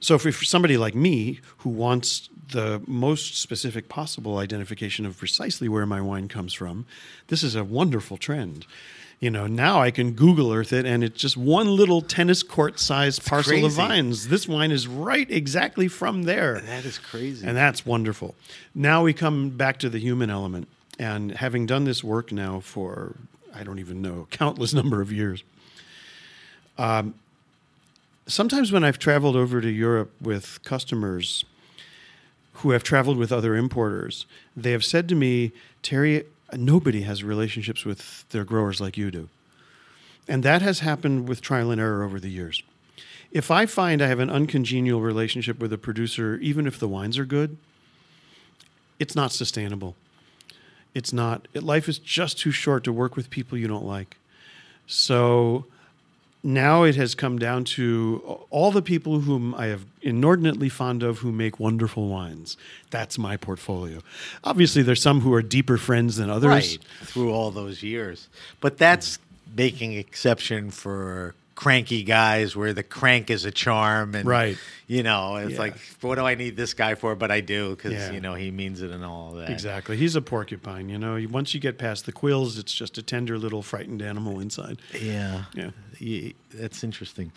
so, for, for somebody like me who wants the most specific possible identification of precisely where my wine comes from, this is a wonderful trend. You know, now I can Google Earth it, and it's just one little tennis court sized parcel of vines. This wine is right exactly from there. That is crazy. And that's wonderful. Now we come back to the human element. And having done this work now for, I don't even know, countless number of years, um, sometimes when I've traveled over to Europe with customers who have traveled with other importers, they have said to me, Terry, nobody has relationships with their growers like you do. And that has happened with trial and error over the years. If I find I have an uncongenial relationship with a producer, even if the wines are good, it's not sustainable. It's not. Life is just too short to work with people you don't like. So now it has come down to all the people whom I have inordinately fond of who make wonderful wines. That's my portfolio. Obviously, there's some who are deeper friends than others. Right, through all those years. But that's making exception for cranky guys where the crank is a charm and Right. you know it's Yeah. like what do i need this guy for but i do because Yeah. you know he means it and all that Exactly. He's a porcupine. You know, once you get past the quills, it's just a tender little frightened animal inside. yeah Yeah. Ye- that's interesting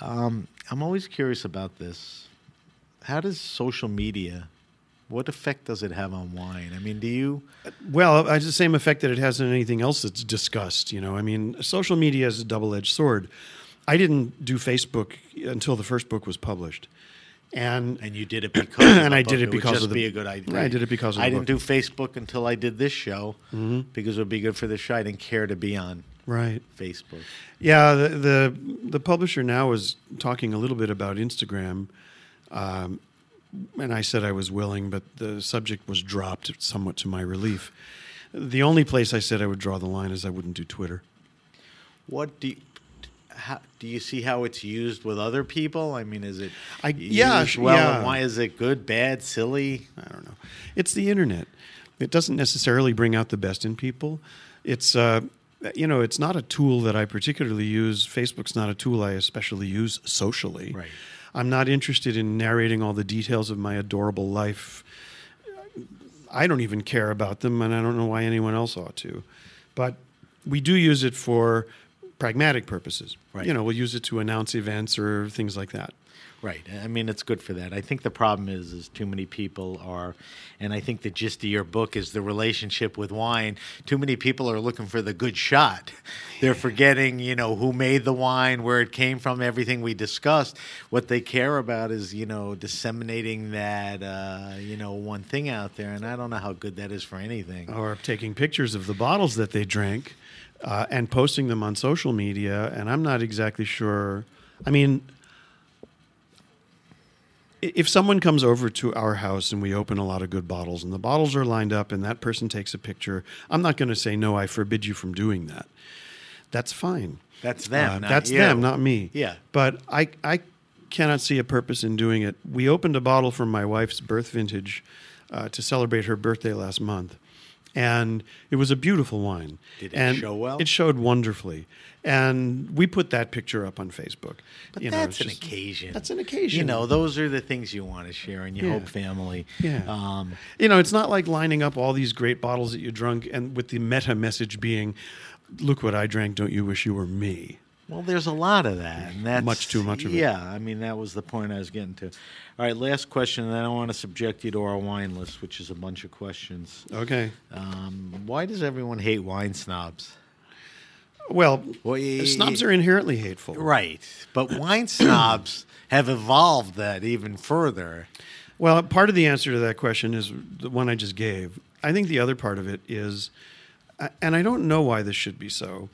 um, i'm always curious about this how does social media what effect does it have on wine i mean do you Well, it's the same effect that it has on anything else that's discussed. You know, I mean, social media is a double-edged sword. I didn't do Facebook until the first book was published, and and you did it because And I book. did it would because of the- be a good idea. I did it because of I didn't do Facebook until I did this show Mm-hmm. because it would be good for the show. I didn't care to be on right. Facebook. Yeah, the, the the publisher now is talking a little bit about Instagram, um, and I said I was willing, but the subject was dropped somewhat to my relief. The only place I said I would draw the line is I wouldn't do Twitter. What do you, how, do you see how it's used with other people? I mean, is it I- yeah, well? yeah. And why is it good, bad, silly? I don't know. It's the internet. It doesn't necessarily bring out the best in people. It's uh, you know, it's not a tool that I particularly use. Facebook's not a tool I especially use socially. Right. I'm not interested in narrating all the details of my adorable life. I don't even care about them, and I don't know why anyone else ought to. But we do use it for pragmatic purposes. Right. You know, we'll use it to announce events or things like that. Right. I mean, it's good for that. I think the problem is, is too many people are, and I think the gist of your book is the relationship with wine. Too many people are looking for the good shot. They're forgetting, you know, who made the wine, where it came from, everything we discussed. What they care about is, you know, disseminating that, uh, you know, one thing out there, and I don't know how good that is for anything. or taking pictures of the bottles that they drank uh, and posting them on social media. And I'm not exactly sure. I mean, if someone comes over to our house and we open a lot of good bottles and the bottles are lined up and that person takes a picture, I'm not going to say, no, I forbid you from doing that. That's fine. That's them. Uh, that's you. them, not me. Yeah. But I, I cannot see a purpose in doing it. We opened a bottle from my wife's birth vintage uh, to celebrate her birthday last month. And it was a beautiful wine. Did it and show well? It showed wonderfully. And we put that picture up on Facebook. But You know, that's an just- occasion. That's an occasion. You know, those are the things you want to share in your Yeah. Hope family. Yeah. Um, You know, it's not like lining up all these great bottles that you drunk and with the meta message being, look what I drank, don't you wish you were me? Well, there's a lot of that, and that's Much too much of it. Yeah, I mean that was the point I was getting to. All right, last question, and then I want to subject you to our wine list, which is a bunch of questions. Okay. Um, why does everyone hate wine snobs? Well, Well, snobs are inherently hateful. Right, but wine snobs have evolved that even further. Well, part of the answer to that question is the one I just gave. I think the other part of it is, and I don't know why this should be so.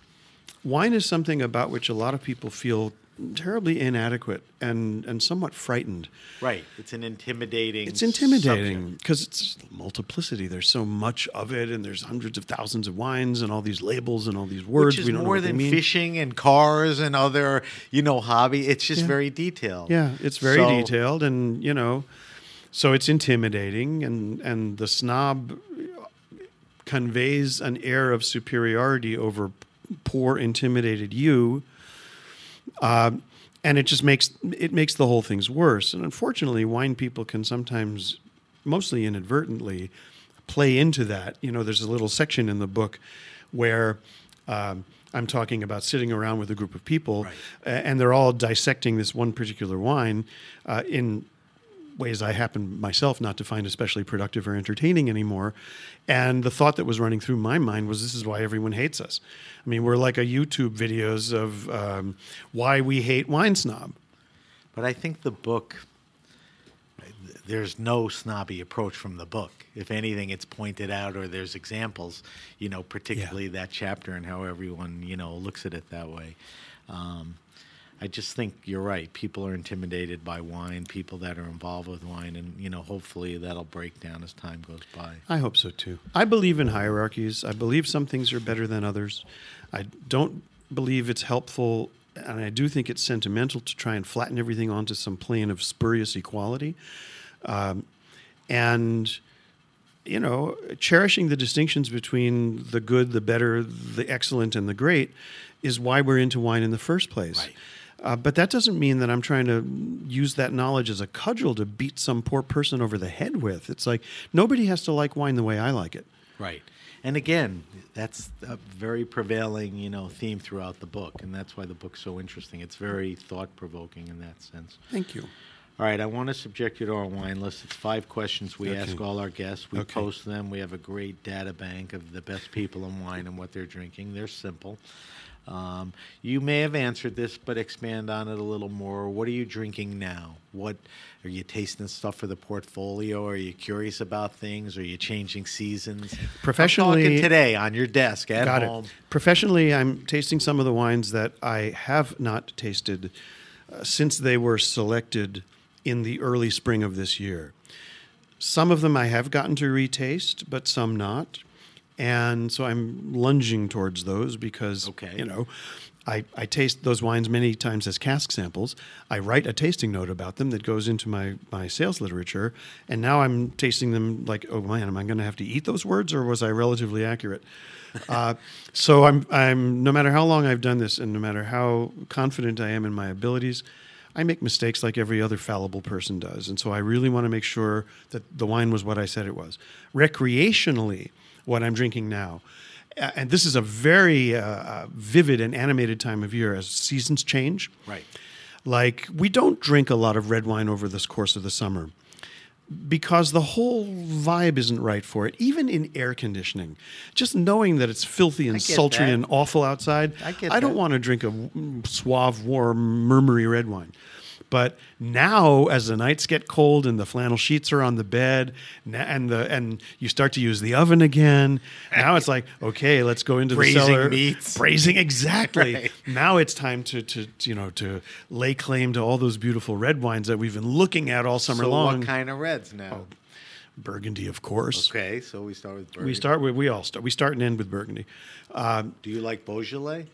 Wine is something about which a lot of people feel terribly inadequate and, and somewhat frightened. Right, it's an intimidating. It's intimidating because it's multiplicity. There's so much of it, and there's hundreds of thousands of wines, and all these labels, and all these words. Which is we don't know more than fishing and cars and other, you know, hobby. It's just Yeah. very detailed. Yeah, it's very So- detailed, and you know, so it's intimidating, and and the snob conveys an air of superiority over poor, intimidated you, uh, and it just makes it makes the whole things worse. And unfortunately, wine people can sometimes, mostly inadvertently, play into that. You know, there's a little section in the book where. Um, I'm talking about sitting around with a group of people, Right. and they're all dissecting this one particular wine uh, in ways I happen myself not to find especially productive or entertaining anymore. And the thought that was running through my mind was this is why everyone hates us. I mean, we're like a YouTube videos of um, why we hate wine snob. But I think the book, there's no snobby approach from the book. If anything, it's pointed out or there's examples, you know, particularly that chapter and how everyone, you know, looks at it that way. Um, I just think you're right. People are intimidated by wine, people that are involved with wine, and, you know, hopefully that'll break down as time goes by. I hope so too. I believe in hierarchies. I believe some things are better than others. I don't believe it's helpful, and I do think it's sentimental to try and flatten everything onto some plane of spurious equality. Um, and you know, cherishing the distinctions between the good, the better, the excellent, and the great is why we're into wine in the first place. Right. Uh, but that doesn't mean that I'm trying to use that knowledge as a cudgel to beat some poor person over the head with. It's like nobody has to like wine the way I like it. Right. And again, that's a very prevailing, you know, theme throughout the book, and that's why the book's so interesting. It's very thought provoking in that sense. Thank you. All right, I want to subject you to our wine list. It's five questions we Okay. ask all our guests. We Okay. post them. We have a great data bank of the best people in wine and what they're drinking. They're simple. Um, you may have answered this, but expand on it a little more. What are you drinking now? What are you tasting stuff for the portfolio? Are you curious about things? Are you changing seasons? Professionally- talking today on your desk at Got home. it. Professionally, I'm tasting some of the wines that I have not tasted uh, since they were selected in the early spring of this year. Some of them I have gotten to retaste, but some not. And so I'm lunging towards those because, Okay. you know, I, I taste those wines many times as cask samples. I write a tasting note about them that goes into my, my sales literature. And now I'm tasting them like, oh man, am I going to have to eat those words or was I relatively accurate? uh, so I'm, I'm, no matter how long I've done this and no matter how confident I am in my abilities, I make mistakes like every other fallible person does. And so I really want to make sure that the wine was what I said it was. Recreationally, what I'm drinking now, and this is a very uh, uh, vivid and animated time of year as seasons change. Right. Like, we don't drink a lot of red wine over this course of the summer because the whole vibe isn't right for it, even in air conditioning. Just knowing that it's filthy and sultry that. and awful outside, I get don't want to drink a suave, warm, murmury red wine. But now, as the nights get cold and the flannel sheets are on the bed, and the and you start to use the oven again, now it's like okay, let's go into Braising the cellar. meats. braising exactly. Right. Now it's time to to you know to lay claim to all those beautiful red wines that we've been looking at all summer so long. what kind of reds now? Burgundy, of course. Okay, so we start with Burgundy. We start with we all start we start and end with Burgundy. Um, Do you like Beaujolais?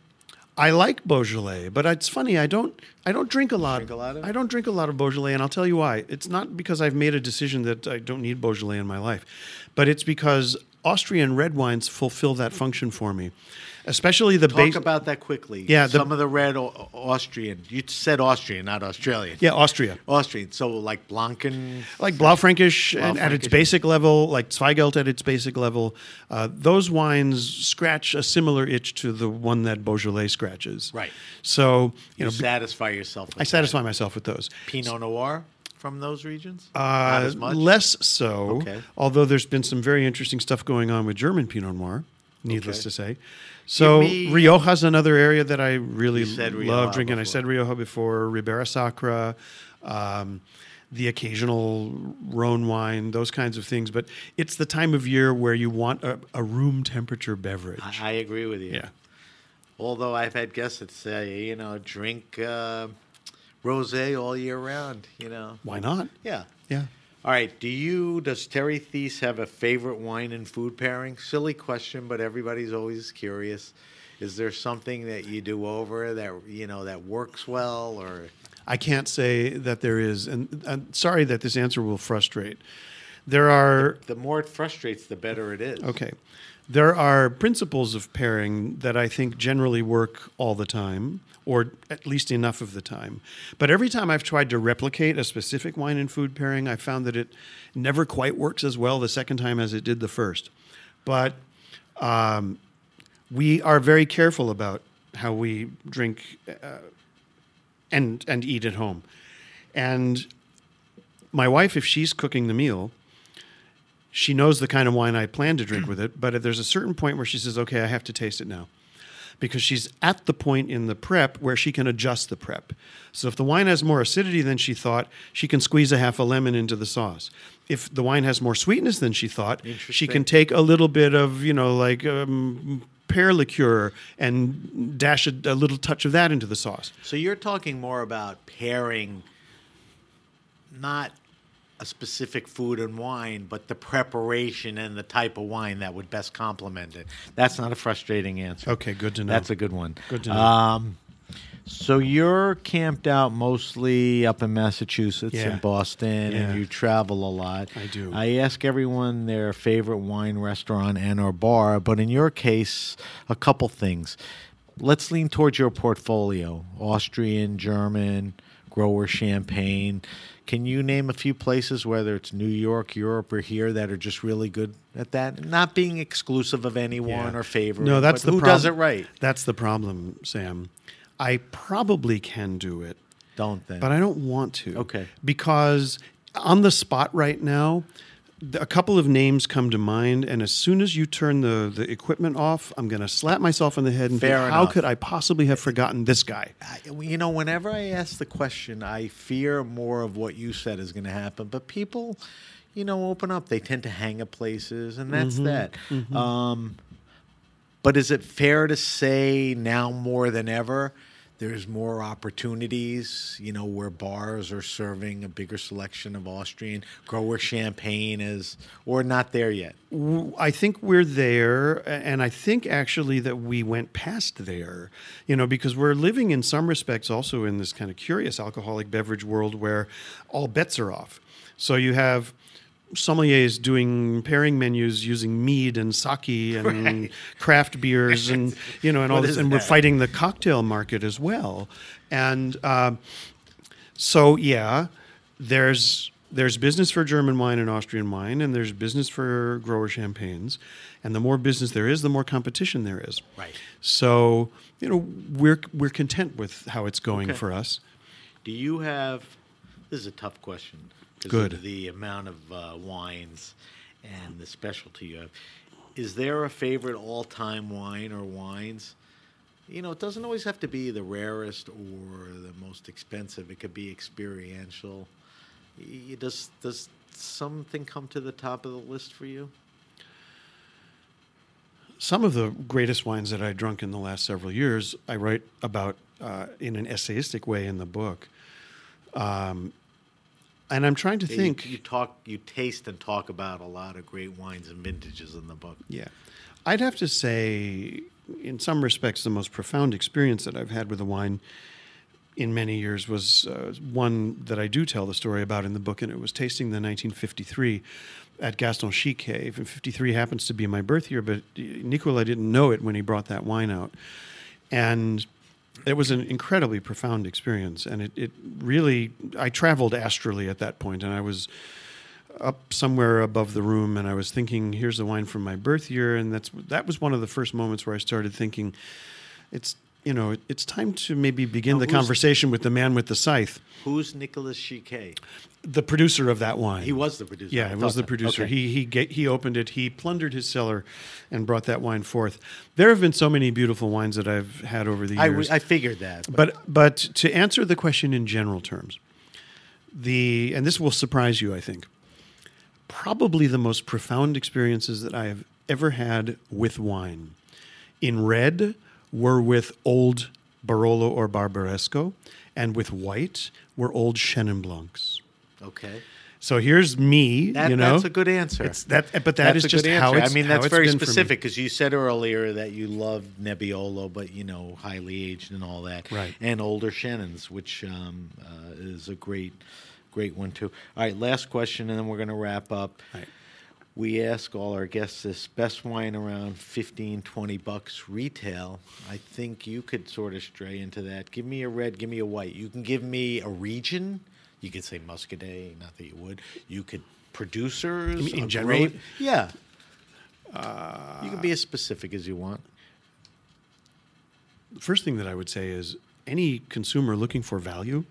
I like Beaujolais, but it's funny. I don't. I don't drink a lot. Drink a lot? I don't drink a lot of Beaujolais, and I'll tell you why. It's not because I've made a decision that I don't need Beaujolais in my life, but it's because Austrian red wines fulfill that function for me, especially the Talk base. about that quickly. Yeah, the- some of the red Au- Austrian. You said Austrian, not Australian. yeah, Austria. Austrian. So like Blanken. like Blaufränkisch and at its basic level, like Zweigelt at its basic level, uh, those wines scratch a similar itch to the one that Beaujolais scratches. Right. So you You know, satisfy yourself. With I satisfy myself with those. Pinot Noir from those regions. not Uh, as much. less so. Okay. Although there's been some very interesting stuff going on with German Pinot Noir, needless Okay. to say. So me- Rioja's another area that I really love drinking. I said Rioja before. Ribera Sacra. Um, the occasional Rhone wine, those kinds of things, but it's the time of year where you want a, a room temperature beverage. I, I agree with you. yeah, Although I've had guests that say, you know, drink uh, rosé all year round. You know. why not? Yeah. Yeah. All right. Do you? Does Terry Theise have a favorite wine and food pairing? Silly question, but everybody's always curious. Is there something that you do over that you know that works well, or I can't say that there is, and I'm sorry that this answer will frustrate. There are the more it frustrates, the better it is. Okay. There are principles of pairing that I think generally work all the time, or at least enough of the time. But every time I've tried to replicate a specific wine and food pairing, I found that it never quite works as well the second time as it did the first. But um, we are very careful about how we drink uh, and and eat at home. And my wife, if she's cooking the meal, she knows the kind of wine I plan to drink with it. But there's a certain point where she says, "Okay, I have to taste it now." Because she's at the point in the prep where she can adjust the prep. So if the wine has more acidity than she thought, she can squeeze a half a lemon into the sauce. If the wine has more sweetness than she thought, she can take a little bit of, you know, like um, pear liqueur and dash a, a little touch of that into the sauce. So you're talking more about pairing not a specific food and wine, but the preparation and the type of wine that would best complement it. That's not a frustrating answer. Okay, good to know. That's a good one. Good to know. Um, so you're camped out mostly up in Massachusetts Yeah. and Boston, Yeah. and you travel a lot. I do. I ask everyone their favorite wine restaurant and or bar, but in your case, a couple things. Let's lean towards your portfolio: Austrian, German, grower champagne. Can you name a few places, whether it's New York, Europe, or here, that are just really good at that? Not being exclusive of anyone Yeah. or favorite. No, that's the who prob- does it right. That's the problem, Sam. I probably can do it, Don't then. but I don't want to. Okay. Because on the spot right now, a couple of names come to mind, and as soon as you turn the, the equipment off, I'm going to slap myself in the head and Fair think, how could I possibly have forgotten this guy? You know, whenever I ask the question, I fear more of what you said is going to happen. But people, you know, open up. They tend to hang at places, and that's that. Um, but is it fair to say now more than ever? There's more opportunities, you know, where bars are serving a bigger selection of Austrian grower champagne is, or not there yet. I think we're there, and I think actually that we went past there, you know, because we're living in some respects also in this kind of curious alcoholic beverage world where all bets are off. So you have sommeliers doing pairing menus using mead and sake and craft beers and you know and all this, is and we're fighting the cocktail market as well, and. um so yeah, there's there's business for German wine and Austrian wine, and there's business for grower champagnes, and the more business there is, the more competition there is. Right. So you know we're we're content with how it's going Okay. for us. Do you have? This is a tough question. Good. The amount of uh, wines and the specialty you have. Is there a favorite all-time wine or wines? You know, it doesn't always have to be the rarest or the most expensive. It could be experiential. Y- Does does something come to the top of the list for you? Some of the greatest wines that I drunk in the last several years, I write about uh, in an essayistic way in the book. Um, and I'm trying to You- think. you talk, you taste and talk about a lot of great wines and vintages in the book. Yeah. I'd have to say, in some respects, the most profound experience that I've had with a wine in many years was uh, one that I do tell the story about in the book, and it was tasting the 1953 at Gaston Chiquet Cave. And 53 happens to be my birth year, but Nicola didn't know it when he brought that wine out. And it was an incredibly profound experience. And it, it really, I traveled astrally at that point, and I was up somewhere above the room and I was thinking, here's the wine from my birth year. And that's that was one of the first moments where I started thinking, it's you know, it's time to maybe begin Now, the conversation with the man with the scythe, Who's Nicholas Chiquet? the producer of that wine. He was the producer. Yeah, I it was the that. producer. Okay. He he ga- he opened it. He plundered his cellar, and brought that wine forth. There have been so many beautiful wines that I've had over the years. I figured that. But but to answer the question in general terms, the and this will surprise you, I think. Probably the most profound experiences that I have ever had with wine in red were with old Barolo or Barbaresco, and with white were old Chenin Blancs. okay. So here's me, That, you know. that's a good answer. It's that, but that that's is just how it's. I mean, that's very been for me. specific because you said earlier that you love Nebbiolo, but you know, highly aged and all that, Right. And older Chenins, which um, uh, is a great, great one too. All right, last question, and then we're going to wrap up. Right. We ask all our guests this best wine around 15, 20 bucks retail. I think you could sort of stray into that. Give me a red, give me a white. You can give me a region. You could say Muscadet, not that you would. You could producers. in general? grape- Yeah. you can be as specific as you want. The first thing that I would say is any consumer looking for value,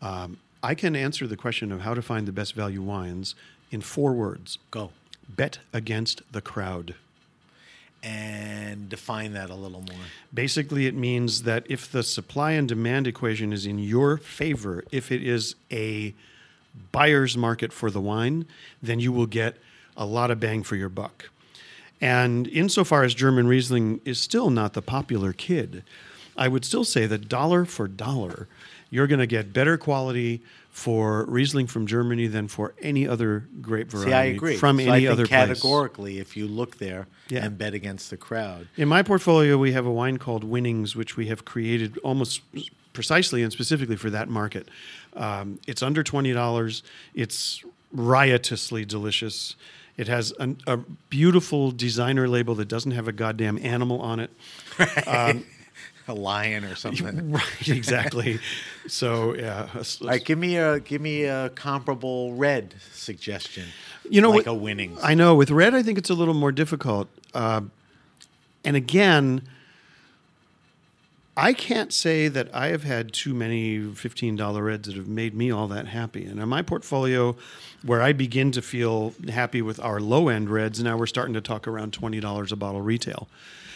um, I can answer the question of how to find the best value wines in four words Go bet against the crowd. and define that a little more. Basically, it means that if the supply and demand equation is in your favor, if it is a buyer's market for the wine, then you will get a lot of bang for your buck. And insofar as German Riesling is still not the popular kid, I would still say that dollar for dollar, you're going to get better quality for Riesling from Germany than for any other grape variety See, I agree. from So any other place. categorically, if you look there Yeah. and bet against the crowd, In my portfolio, we have a wine called Winnings, which we have created almost precisely and specifically for that market. Um, it's under twenty dollars. It's riotously delicious. It has an, a beautiful designer label that doesn't have a goddamn animal on it. a lion or something. Right, exactly. so yeah, a s- All right, give me a give me a comparable red suggestion. you know like what- a winnings. I know with red, I think it's a little more difficult. Uh, and again, I can't say that I have had too many fifteen dollar reds that have made me all that happy. And in my portfolio, where I begin to feel happy with our low end reds, now we're starting to talk around twenty dollars a bottle retail.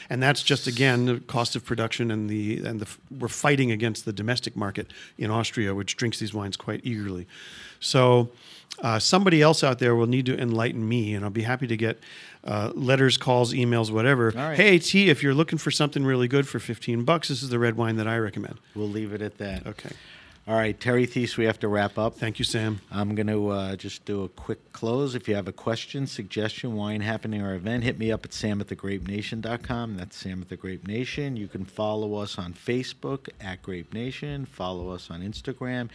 And that's just again the cost of production and the and the we're fighting against the domestic market in Austria, which drinks these wines quite eagerly. So uh, somebody else out there will need to enlighten me, and I'll be happy to get uh, letters, calls, emails, whatever. Right. Hey T, if you're looking for something really good for fifteen bucks, this is the red wine that I recommend. we'll leave it at that. Okay, All right, Terry Theise, we have to wrap up. thank you, Sam. I'm going to uh, just do a quick close. If you have a question, suggestion, wine happening, or event, hit me up at sam at thegrapenation.com. That's Sam at the Grape Nation. You can follow us on Facebook at Grape Nation. Follow us on Instagram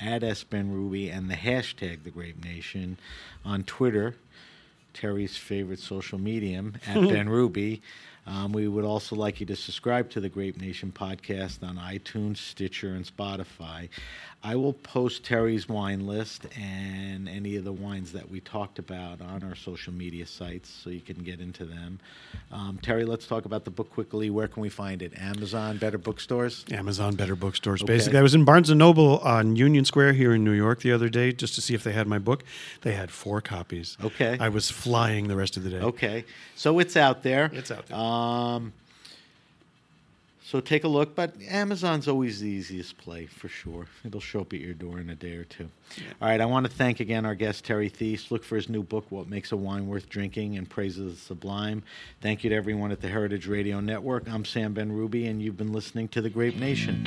at SBenRuby and the hashtag The Grape Nation. On Twitter, Terry's favorite social medium at Ben Ruby. Um, we would also like you to subscribe to the Grape Nation podcast on iTunes, Stitcher, and Spotify. I will post Terry's wine list and any of the wines that we talked about on our social media sites so you can get into them. Um, Terry, let's talk about the book quickly. Where can we find it? Amazon, better bookstores? Amazon, better bookstores. Okay. Basically, I was in Barnes and Noble on Union Square here in New York the other day just to see if they had my book. They had four copies. Okay. I was flying the rest of the day. Okay, so it's out there. It's out there. Um, Um, so take a look, but Amazon's always the easiest play for sure. It'll show up at your door in a day or two. All right, I want to thank again our guest Terry Theise. Look for his new book, "What Makes a Wine Worth Drinking," and praises the sublime. Thank you to everyone at the Heritage Radio Network. I'm Sam Ben Ruby, and you've been listening to the Grape Nation.